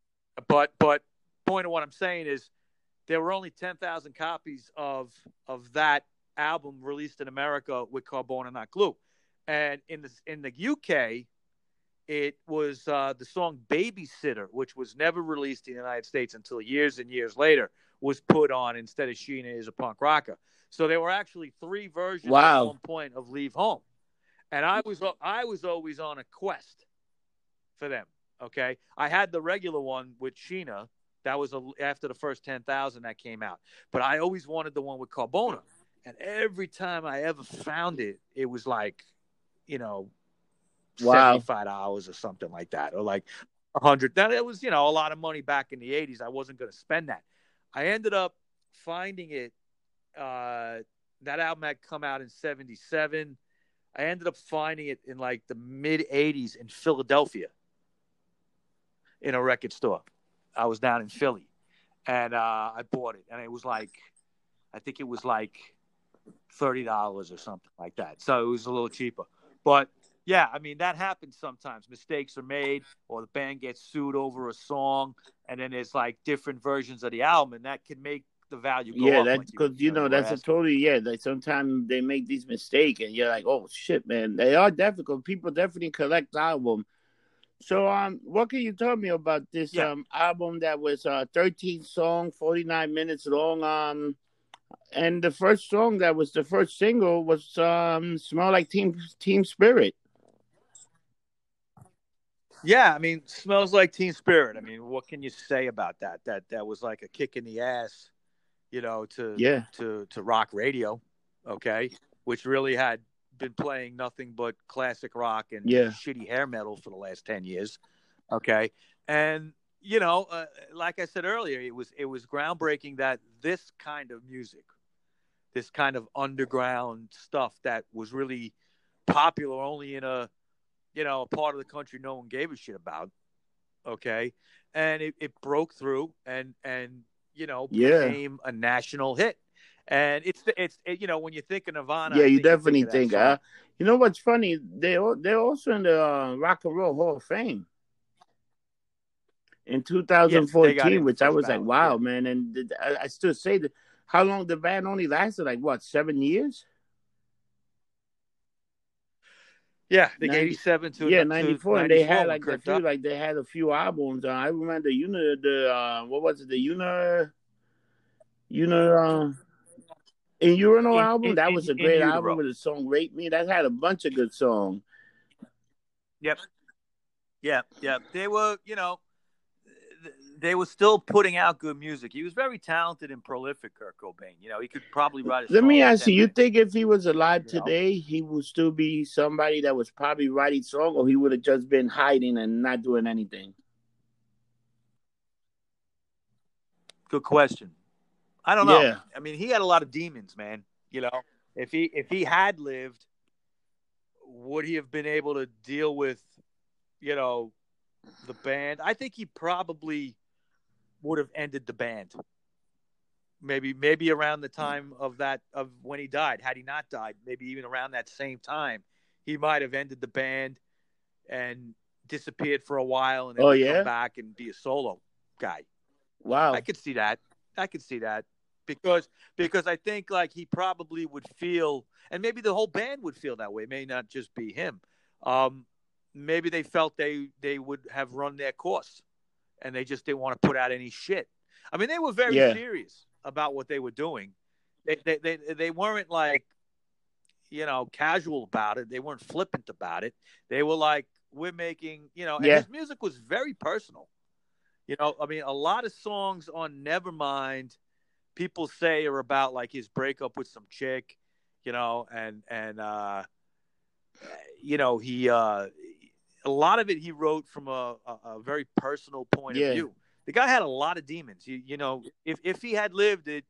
But but point of what I'm saying is there were only ten thousand copies of of that album released in America with Carbona Not Glue, and in the in the UK, it was uh, the song "Babysitter," which was never released in the United States until years and years later, was put on instead of "Sheena is a Punk Rocker." So there were actually three versions Wow. at one point of "Leave Home," and I was I was always on a quest for them. Okay, I had the regular one with Sheena. That was a, after the first ten thousand that came out, but I always wanted the one with Carbona. And every time I ever found it, it was like, you know, Wow. seventy-five dollars or something like that, or like a hundred. That it was, you know, a lot of money back in the '80s. I wasn't going to spend that. I ended up finding it. Uh, that album had come out in '77. I ended up finding it in like the mid '80s in Philadelphia, in a record store. I was down in Philly, and uh, I bought it, and it was like, I think it was like thirty dollars or something like that. So it was a little cheaper. But yeah, I mean that happens sometimes. Mistakes are made, or the band gets sued over a song, and then there's like different versions of the album, and that can make the value yeah, that's because you, you, know, that's a totally yeah. Like sometimes they make these mistakes, and you're like, oh shit, man. They are difficult. People definitely collect album. So um, what can you tell me about this yeah. um album that was uh 13 song, 49 minutes long? Um, and the first song that was the first single was um "Smell Like Team Team Spirit." Yeah, I mean, smells like Teen Spirit. I mean, what can you say about that? That that was like a kick in the ass you know, to yeah to to rock radio, okay, which really had been playing nothing but classic rock and yeah. shitty hair metal for the last ten years, okay, and you know, uh, like I said earlier, it was it was groundbreaking that this kind of music, this kind of underground stuff that was really popular only in a you know a part of the country no one gave a shit about, okay, and it, it broke through and and you know, yeah. became a national hit. And it's it's it, you know when you think of Nirvana, yeah, you definitely think. think uh, you know what's funny? They they're also in the uh, Rock and Roll Hall of Fame in 2014, yes, which I was like, wow, yeah. man. And I, I still say that. How long the band only lasted? Like what, seven years? Yeah, 90, 87 to yeah 94, and they had like a few like they had a few albums. Uh, I remember you know the uh, what was it the Una Una uh, in Urinal in, album in, that was a great album with the song "Rape Me." That had a bunch of good songs. Yep. Yep. Yep. They were you know they were still putting out good music. He was very talented and prolific, Kurt Cobain. You know, he could probably write. Let me ask you: You think if he was alive you today, know? he would still be somebody that was probably writing songs, or he would have just been hiding and not doing anything? Good question. I don't know. Yeah. I mean, he had a lot of demons, man. You know, if he if he had lived, would he have been able to deal with, you know, the band? I think he probably would have ended the band. Maybe maybe around the time of that of when he died. Had he not died, maybe even around that same time, he might have ended the band and disappeared for a while and then oh, yeah? come back and be a solo guy. Wow. I could see that. I could see that. Because because I think like he probably would feel and maybe the whole band would feel that way, it may not just be him. Um, maybe they felt they they would have run their course and they just didn't want to put out any shit. I mean, they were very yeah. serious about what they were doing. They, they, they, they weren't like, you know, casual about it. They weren't flippant about it. They were like, we're making, you know, and yeah. his music was very personal. You know, I mean, a lot of songs on Nevermind, people say are about like his breakup with some chick, you know, and and uh, you know he uh, a lot of it he wrote from a, a, a very personal point yeah. of view. The guy had a lot of demons. You, you know, if if he had lived it,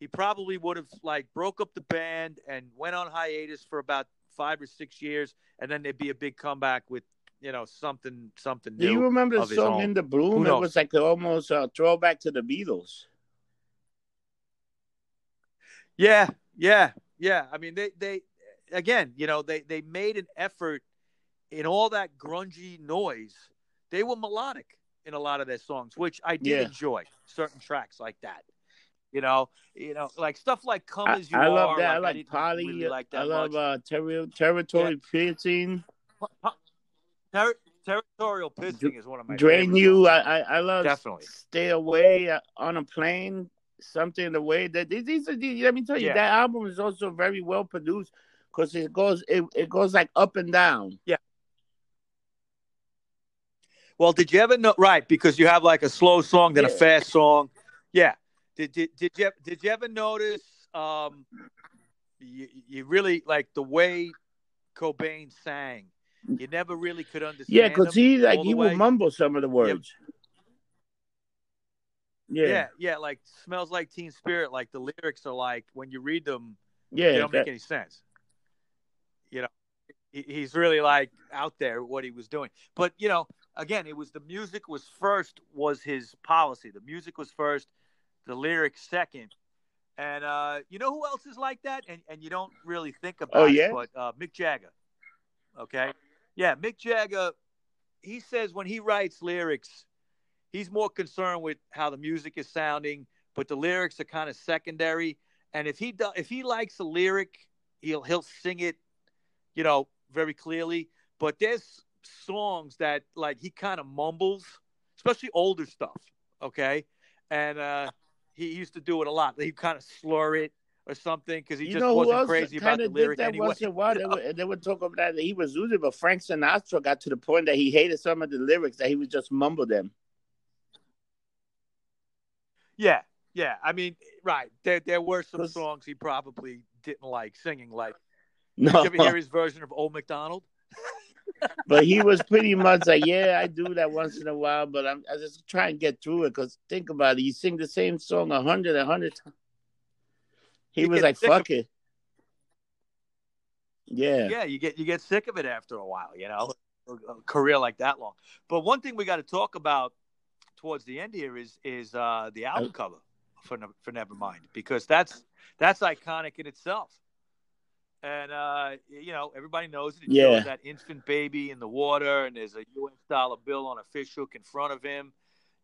he probably would have like broke up the band and went on hiatus for about five or six years, and then there'd be a big comeback with you know something something new. Do you remember the song "In the Bloom"? It was like almost a throwback to the Beatles. Yeah, yeah, yeah. I mean, they they again, you know, they they made an effort in all that grungy noise, they were melodic in a lot of their songs, which I did yeah. enjoy. Certain tracks like that, you know, you know, like stuff like "Come As You I Are." Love that. Like I love Polly. Really like I love uh, ter- territory yeah. piercing. Ter- territorial pissing is one of my. Drain you. I, I, I love definitely stay away uh, On a Plain. Something the way that these are. Let me tell you, yeah. that album is also very well produced because it goes it, it goes like up and down. Yeah. Well, did you ever know? Right, because you have like a slow song, then yeah. a fast song. Yeah. Did, did, did you did you ever notice? Um, you, you really like the way Cobain sang. You never really could understand. Yeah, because he like he would mumble some of the words. Yeah. yeah, yeah, like smells like Teen Spirit. Like the lyrics are like when you read them, yeah, they don't that... make any sense. You know, he's really like out there what he was doing. But you know, again, it was the music was first was his policy. The music was first, the lyrics second. And uh, you know who else is like that? And and you don't really think about oh, yeah? it, but uh, Mick Jagger. Okay. Yeah, Mick Jagger, he says when he writes lyrics, he's more concerned with how the music is sounding, but the lyrics are kind of secondary. And if he does, if he likes a lyric, he'll he'll sing it, you know, very clearly. But there's songs that like he kind of mumbles, especially older stuff. Okay, and uh, he used to do it a lot. He kind of slur it or something because he you just wasn't crazy about the lyric that anyway. Once in a while, they, would, they would talk about that he was losing, but Frank Sinatra got to the point that he hated some of the lyrics that he would just mumble them. Yeah, yeah. I mean, right. There, there were some songs he probably didn't like singing. Like, no. did you ever hear his version of Old McDonald? but he was pretty much like, yeah, I do that once in a while, but I'm I just try and get through it because think about it, you sing the same song a hundred, a hundred times. He you was like, "Fuck it." Yeah, yeah, you get you get sick of it after a while, you know, a career like that long. But one thing we got to talk about towards the end here is is uh, the album cover for for Nevermind because that's that's iconic in itself. And uh, you know, everybody knows it. It yeah. shows that infant baby in the water, and there's a U.S. dollar bill on a fish hook in front of him.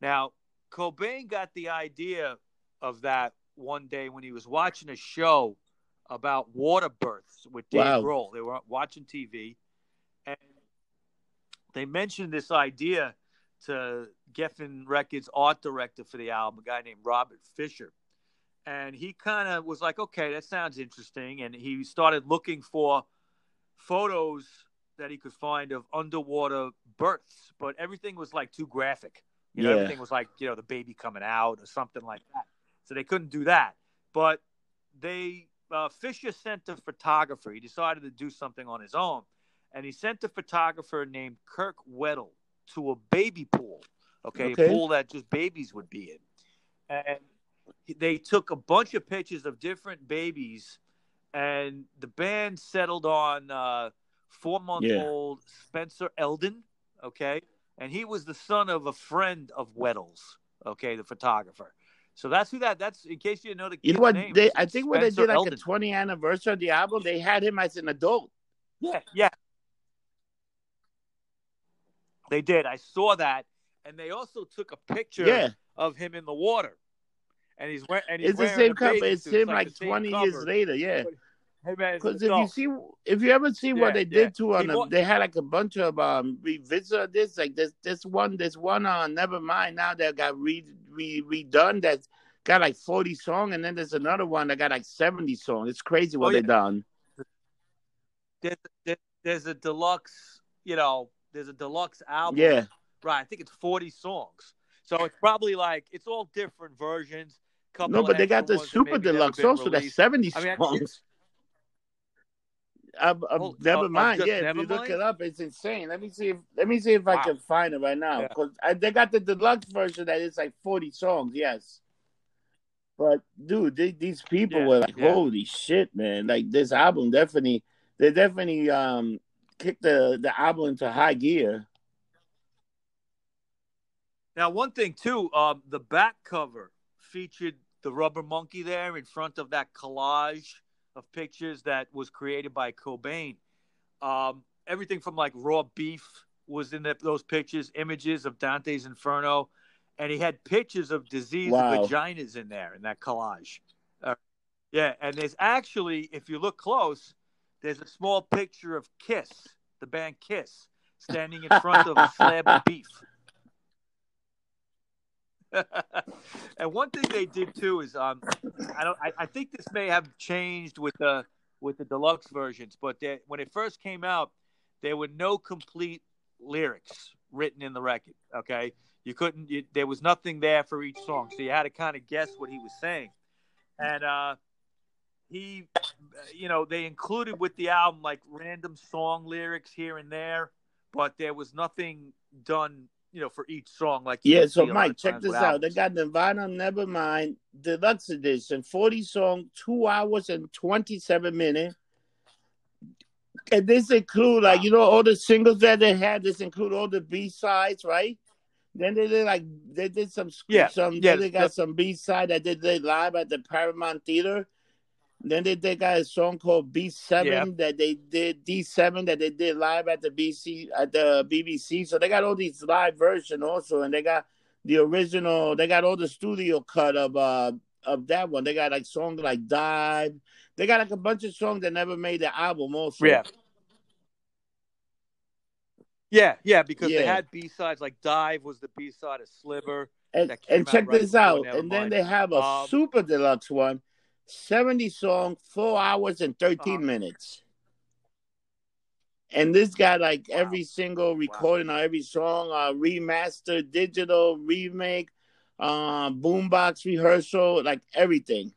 Now, Cobain got the idea of that one day when he was watching a show about water births with Dave wow. Grohl. They were watching TV, and they mentioned this idea to Geffen Records art director for the album, a guy named Robert Fisher. And he kind of was like, okay, that sounds interesting. And he started looking for photos that he could find of underwater births, but everything was like too graphic. You know, yeah. everything was like, you know, the baby coming out or something like that so they couldn't do that. But they uh, Fisher sent a photographer. He decided to do something on his own, and he sent a photographer named Kirk Weddle to a baby pool. Okay, okay. a pool that just babies would be in, and they took a bunch of pictures of different babies, and the band settled on uh, four-month-old yeah. Spencer Elden. Okay, and he was the son of a friend of Weddle's. Okay, the photographer. So that's who that. That's in case you didn't know the. You know what? Name, they, I think when they did like Elden. a 20 anniversary of the album, they had him as an adult. Yeah, yeah. They did. I saw that, and they also took a picture yeah. of him in the water, and he's wearing. And he's it's the same cover. It's him like, like 20 cover. years later. Yeah. Hey because if you see, if you ever see yeah, what they yeah. did to on them, they had like a bunch of um revisit this. Like this, this one, this one on. Uh, never mind. Now they got re, re redone. That's got like forty songs, and then there's another one that got like seventy songs. It's crazy what oh, yeah. they done. There's, there's a deluxe, you know, there's a deluxe album. Yeah. Right. I think it's forty songs. So it's probably like it's all different versions. No, but they got the super deluxe also. That's seventy I mean, songs. I, I, oh, never mind. Yeah, never if you look it up, it's insane. Let me see if let me see if wow. I can find it right now because yeah. they got the deluxe version that is like forty songs. Yes, but dude, they, these people yeah, were like, yeah. "Holy shit, man!" Like this album definitely, they definitely um kicked the the album into high gear. Now, one thing too, um, the back cover featured the rubber monkey there in front of that collage of pictures that was created by Cobain. Um, everything from like raw beef was in the, those pictures, images of Dante's Inferno, and he had pictures of diseased wow. vaginas in there in that collage. Uh, yeah, and there's actually, if you look close, there's a small picture of Kiss, the band Kiss, standing in front of a slab of beef. and one thing they did too is um, I don't I, I, think this may have changed with the with the deluxe versions, but they, when it first came out, there were no complete lyrics written in the record. Okay, you couldn't. You, there was nothing there for each song, so you had to kind of guess what he was saying. And uh, he, you know, they included with the album like random song lyrics here and there, but there was nothing done you know, for each song. Like yeah, so Mike, check this out. They got Nirvana Nevermind Deluxe Edition, forty song, two hours and twenty seven minutes. And this include like you know all the singles that they had. This include all the B sides, right? Then they did like they did some yeah some yeah they got some B side that they did live at the Paramount Theater. Then they, they got a song called B Seven yep. that they did D Seven that they did live at the BC at the BBC. So they got all these live version also, and they got the original. They got all the studio cut of uh of that one. They got like songs like Dive. They got like a bunch of songs that never made the album also. Yeah. Yeah, yeah, because yeah. they had B sides like Dive was the B side of Sliver. And, and check right this out. And then they have a um, super deluxe one 70 songs, four hours and 13 uh, minutes. And this got like wow. every single recording wow. on every song, uh, remaster, digital, remake, uh, boombox rehearsal, like everything.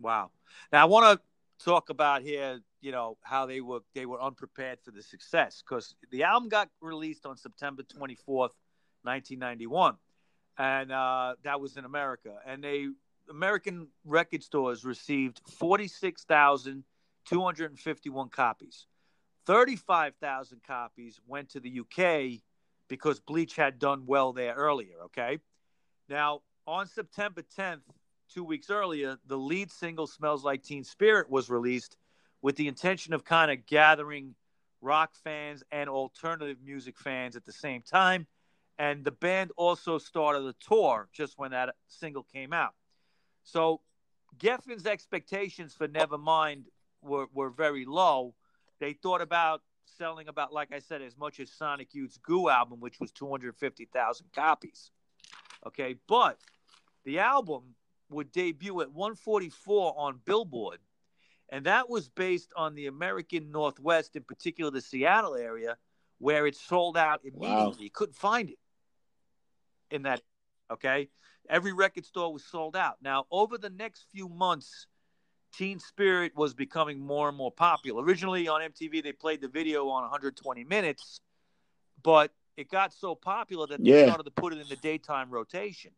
Wow. Now I want to talk about here, you know, how they were they were unprepared for the success because the album got released on September 24th, 1991 and uh, that was in America. And they American record stores received forty six thousand two hundred and fifty one copies. Thirty five thousand copies went to the UK because Bleach had done well there earlier. Okay, now on September tenth, two weeks earlier, the lead single "Smells Like Teen Spirit" was released with the intention of kind of gathering rock fans and alternative music fans at the same time and the band also started a tour just when that single came out. So Geffen's expectations for Nevermind were, were very low. They thought about selling about, like I said, as much as Sonic Youth's Goo album, which was 250,000 copies. Okay, but the album would debut at 144 on Billboard, and that was based on the American Northwest, in particular the Seattle area, where it sold out immediately. Wow. You couldn't find it in that. Okay, every record store was sold out. Now, over the next few months, Teen Spirit was becoming more and more popular. Originally on MTV, they played the video on 120 minutes, but it got so popular that they yeah. started to put it in the daytime rotation.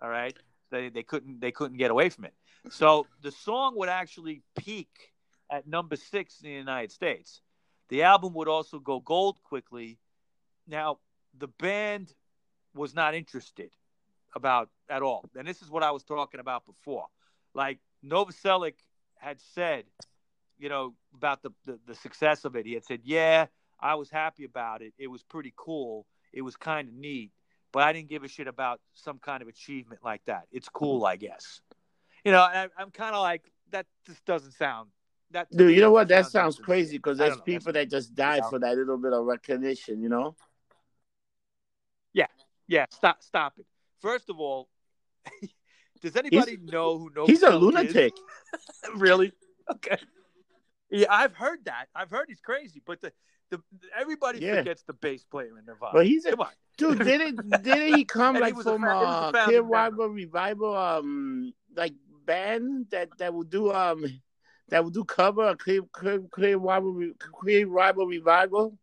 All right, they they couldn't they couldn't get away from it. So the song would actually peak at number six in the United States. The album would also go gold quickly. Now the band was not interested about at all. And this is what I was talking about before. Like Novoselic had said, you know, about the, the, the success of it. He had said, Yeah, I was happy about it. It was pretty cool. It was kind of neat. But I didn't give a shit about some kind of achievement like that. It's cool, I guess. You know, I, I'm kind of like, that just doesn't sound that dude you know what that sounds crazy because there's people that just died for that little bit of recognition you know yeah stop, stop it. First of all, does anybody he's, know who knows? He's a lunatic. really? Okay. Yeah, I've heard that. I've heard he's crazy, but the, the everybody yeah. forgets the bass player in Nirvana. But he's a, come on, dude. Didn't didn't he come like he from uh, Clear Rival Revival, um, like band that that would do um that would do cover Clear Clear Clear Rival Clear Rival Revival?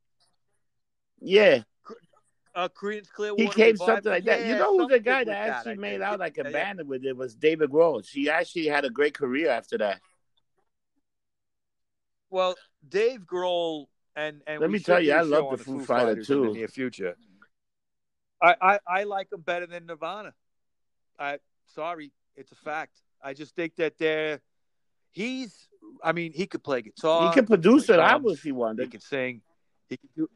Yeah uh, Creedence Clearwater. He came something like that. Yeah, you know who's the guy that actually that, made out like a yeah, band with it was David Grohl. He actually had a great career after that. Well, Dave Grohl and and let me tell you, I love the Foo, Foo Fighter too. In the near future, I, I I like them better than Nirvana. I sorry, it's a fact. I just think that they're he's. I mean, he could play guitar. He could produce an album if he wanted. He can sing. He can do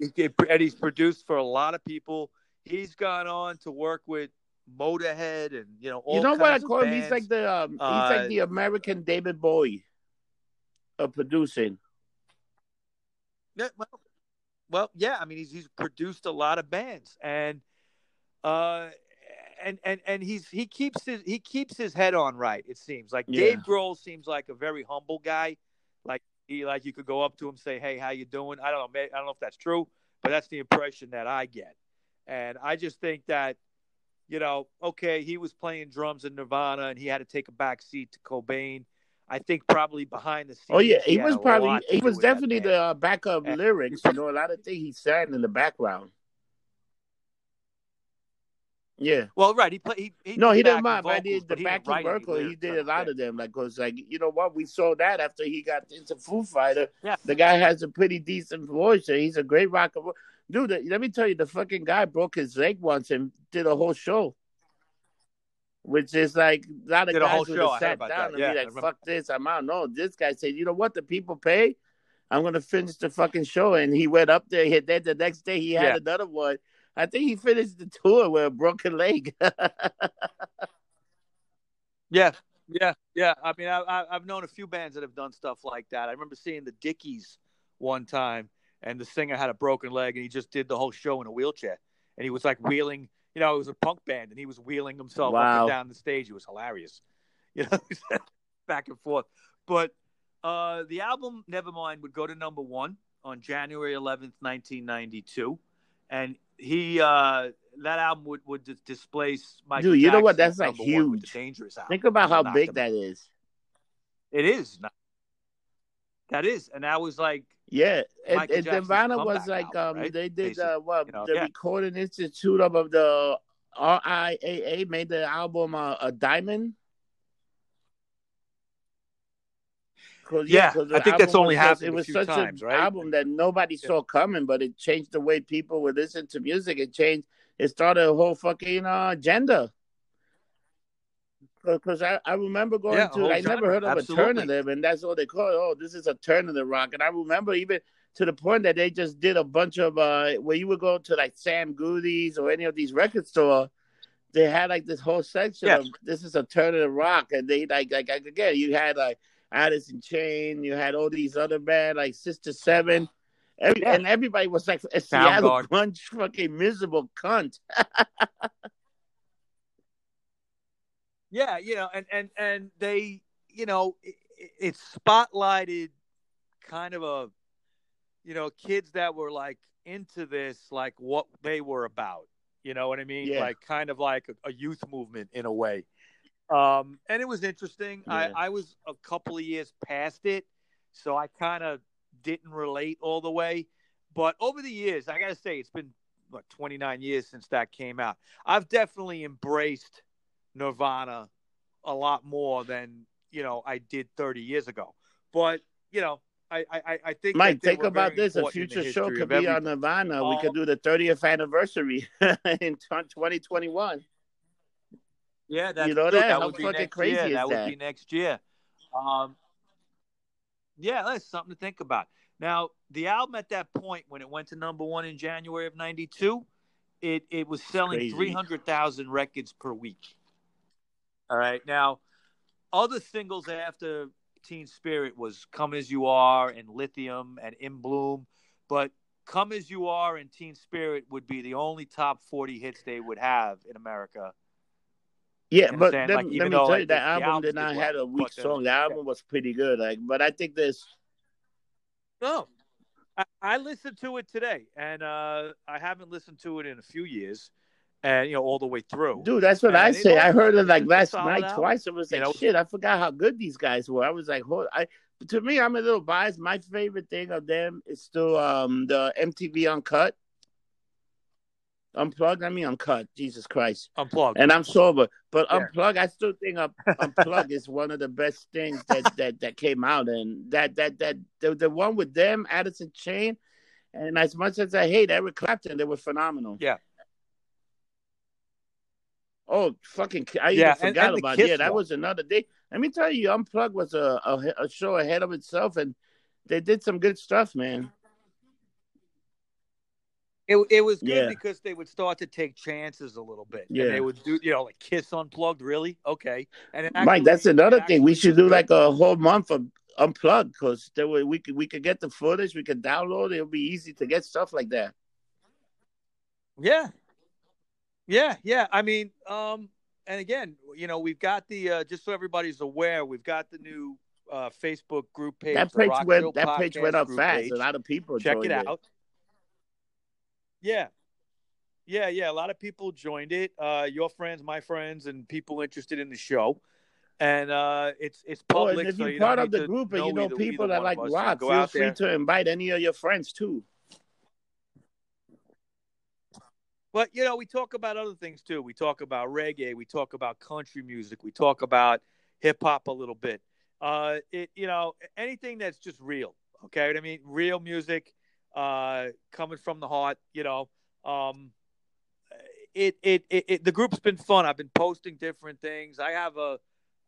and he's produced for a lot of people. He's gone on to work with Motorhead and you know all. you know what I call him? He's like the um, he's uh, like the American David Bowie of producing. Yeah, well, well, yeah. I mean, he's he's produced a lot of bands, and uh, and and and he's he keeps his he keeps his head on right. It seems like yeah. Dave Grohl seems like a very humble guy. Like he like you could go up to him, say, "Hey, how you doing?" I don't know. I don't know if that's true, but that's the impression that I get. And I just think that, you know, okay, he was playing drums in Nirvana, and he had to take a back seat to Cobain. I think probably behind the scenes. Oh yeah, he, he was probably he was definitely the uh, backup and, lyrics. You know, a lot of things he sang in the background. Yeah. Well, right. He played. He, he no, he didn't mind. Vocals, but did the backing vocal. He did a lot of them. Like, cause like you know what, we saw that after he got into Foo Fighter. Yeah. The guy has a pretty decent voice. He's a great rocker. Dude, let me tell you, the fucking guy broke his leg once and did a whole show. which is like a lot of Did guys would have sat down that. and Yeah, be like, "Fuck this, I'm out." No, this guy said, "You know what? The people pay. I'm gonna finish the fucking show." And he went up there. He then the next day he had Yeah. another one. I think he finished the tour with a broken leg. Yeah, yeah, yeah. I mean, I, I, I've known a few bands that have done stuff like that. I remember seeing the Dickies one time, and the singer had a broken leg, and he just did the whole show in a wheelchair, and he was like wheeling. You know, it was a punk band, and he was wheeling himself up and down the stage. It was hilarious. You know, back and forth. But uh, the album Nevermind would go to number one on January 11th, 1992, and he uh, that album would would dis- displace Michael. Dude, you know what? That's, like, number one with huge. Dangerous album. Think about how big that is. it is. That is, and that was like, Yeah, and, Michael and Jackson's Nirvana was like album, um right? they did Basically, uh what you know, the yeah. Recording Institute of, of the RIAA made the album uh, a diamond. 'Cause, Yeah, the I think that's only happened It was such times, an right? album that nobody Yeah. saw coming, but it changed the way people would listen to music. It changed. It started a whole fucking uh, agenda. Because I, I remember going Yeah, to, I never heard of absolutely. alternative, and that's what they call it. Oh, this is alternative rock. And I remember even to the point that they just did a bunch of, uh, where you would go to like Sam Goody's or any of these record store, they had like this whole section Yeah. of this is alternative rock. And they, like, like, like again, you had like Alice in Chain, you had all these other bands like Sister Seven. Every, Yeah. And everybody was like a Seattle Soundgarden. grunge fucking miserable cunt. yeah, you know, and and and they, you know, it, it spotlighted kind of a, you know, kids that were like into this, like what they were about. You know what I mean? Yeah. Like kind of like a, a youth movement in a way. Um, and it was interesting. Yeah. I, I was a couple of years past it, so I kind of didn't relate all the way. But over the years, I gotta say, it's been what 29 years since that came out. I've definitely embraced Nirvana a lot more than you know I did 30 years ago. But you know, I I, I think Mike, think about this. A important in the future show could be on Nirvana. we Oh. could do the 30th anniversary in 2021. Yeah, that's You know that? That How be fucking next crazy year. is that would be next year. Um, yeah, that's something to think about. Now, the album at that point, when it went to number one in January of '92, it it was selling three hundred thousand records per week. All right. Now, other singles after Teen Spirit was "Come as You Are" and "Lithium" and "In Bloom," but "Come as You Are" and "Teen Spirit" would be the only top forty hits they would have in America Yeah, but understand? let, Like, let me though, tell like, you, that album did did not well, have a weak song. The album was pretty good. Like, but I think this. No, I, I listened to it today, and uh, I haven't listened to it in a few years, and you know all the way through. Dude, that's what And I say. I heard it like last night album. twice. I was You like know? shit. I forgot how good these guys were. I was like, hold. I to me, I'm a little biased. My favorite thing of them is still um the MTV Uncut, Unplugged. I mean Uncut. Jesus Christ. Unplugged. And I'm sober, but Yeah. Unplug. I still think Un- Unplug is one of the best things that that that came out. And that that that the, the one with them, Alice in Chain, and as much as I hate Eric Clapton, they were phenomenal. Yeah. Oh fucking! I Yeah, even forgot and the about yeah. That was another day. Let me tell you, Unplug was a, a a show ahead of itself, and they did some good stuff, man. It, it was good Yeah. because they would start to take chances a little bit. Yeah. And they would do, you know, like Kiss Unplugged, really? Okay. And it Mike, that's another it thing. We should do like a whole month of unplugged because there we could we could get the footage, we could download. it. It'll be easy to get stuff like that. Yeah. Yeah, yeah. I mean, um, and again, you know, we've got the uh, just so everybody's aware, we've got the new uh, Facebook group page. that page went that page went up fast. page. A lot of people Check joined it out. Yeah. Yeah, yeah. A lot of people joined it. Uh, your friends, my friends, and people interested in the show. And uh, it's it's Oh, public. and if so you're you part of the group and you know either- people either that like. So rock, go feel out free there. to invite any of your friends too. But you know, we talk about other things too. We talk about reggae. We talk about country music. We talk about hip hop a little bit. Uh, it you know anything that's just real. Okay, what I mean real music, uh, coming from the heart. You know, um, it, it, it, it, the group's been fun. I've been posting different things. I have a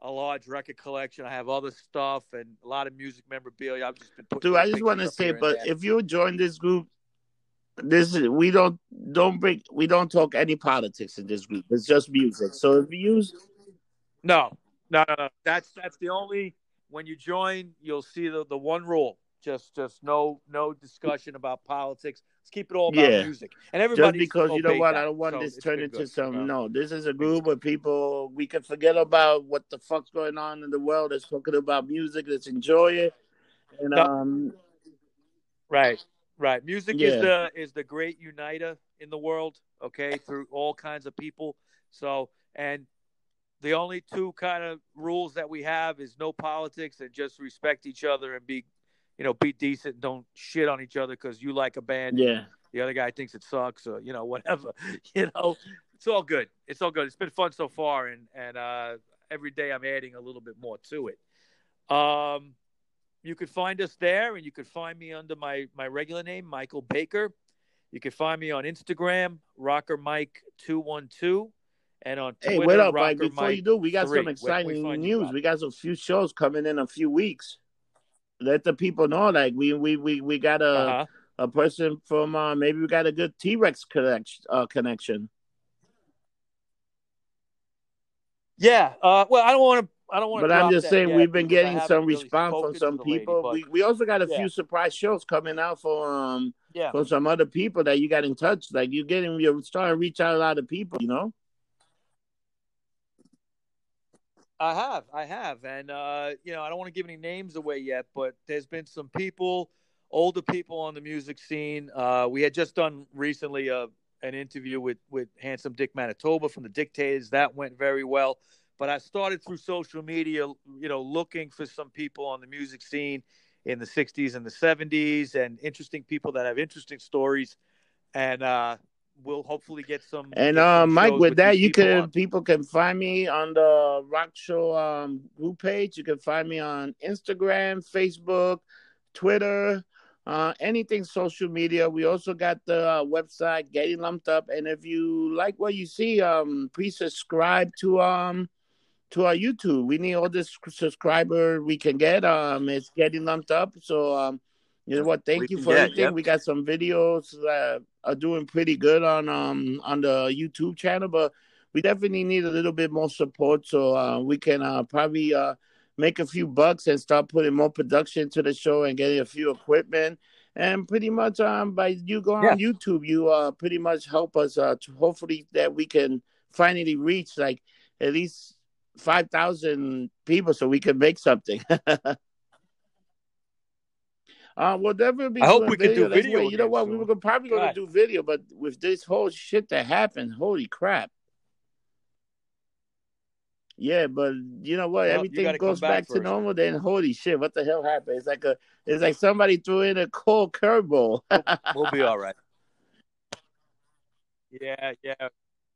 a large record collection. I have other stuff and a lot of music memorabilia. I've just been putting. Dude, I just want to say, but if you join this group, this is we don't don't bring we don't talk any politics in this group. It's just music. So if you use no, no, no, no. That's that's the only when you join, you'll see the the one rule. Just just no no discussion about politics. Let's keep it all about yeah. music. And everybody just because you know what, that. I don't want so this turn into good. some. No, this is a group of people. We can forget about what the fuck's going on in the world. Let's talking about music. Let's enjoy it. And no. um, right. Right. Music yeah. is the is the great uniter in the world, okay, through all kinds of people. So, and the only two kind of rules that we have is no politics and just respect each other and be, you know, be decent. Don't shit on each other because you like a band. Yeah. The other guy thinks it sucks or you know whatever. You know, it's all good. It's all good. It's been fun so far, and and uh, every day I'm adding a little bit more to it. Um, you could find us there, and you could find me under my my regular name, Michael Baker. You can find me on Instagram, Rocker Mike two one two, and on Twitter. Hey, wait up, Mike! Before Mike you do, we got 3. some exciting news. We got some few shows coming in a few weeks. Let the people know, like we we we we got a uh-huh. a person from uh, maybe we got a good T Rex connection. Uh, connection. Yeah. Uh, well, I don't want to I don't want. To, but I'm just saying we've been getting some really response from some people. Lady, we we also got a yeah. few surprise shows coming out for um yeah. from some other people that you got in touch. Like you're getting you're starting to reach out a lot of people. You know. I have, I have, and uh, you know, I don't want to give any names away yet, but there's been some people, older people on the music scene. Uh, we had just done recently a, uh, an interview with with Handsome Dick Manitoba from the Dictators. That went very well. But I started through social media, you know, looking for some people on the music scene in the 60s and the 70s and interesting people that have interesting stories. And uh, we'll hopefully get some. And uh, Mike, with, with that, you can on. people can find me on the Rock Show um, group page. You can find me on Instagram, Facebook, Twitter, uh, anything social media. We also got the uh, website Getting Lumped Up, and if you like what you see, um, please subscribe to um to our YouTube. We need all this subscriber we can get. Um, it's getting lumped up. So, um, you know what? Thank we you for get, everything. Yep. We got some videos that are doing pretty good on um on the YouTube channel, but we definitely need a little bit more support so uh, we can uh, probably uh, make a few bucks and start putting more production to the show and getting a few equipment. And pretty much um by you going yeah. on YouTube, you uh pretty much help us uh to hopefully that we can finally reach like at least five thousand people so we can make something. uh, we'll definitely be. I hope we video. can do video. you know what? We were probably going to do video, but with this whole shit that happened, holy crap! Yeah, but you know what? Well, Everything goes back, back to normal. Then holy shit, what the hell happened? It's like a, it's like somebody threw in a cold curveball. we'll be all right. Yeah, yeah.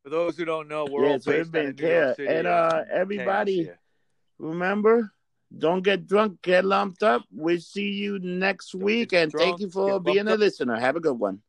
For those who don't know, we're yeah, all based in New York City. And uh, everybody, remember, don't get drunk, get lumped up. We'll see you next don't week. And drunk, thank you for being a listener. Have a good one.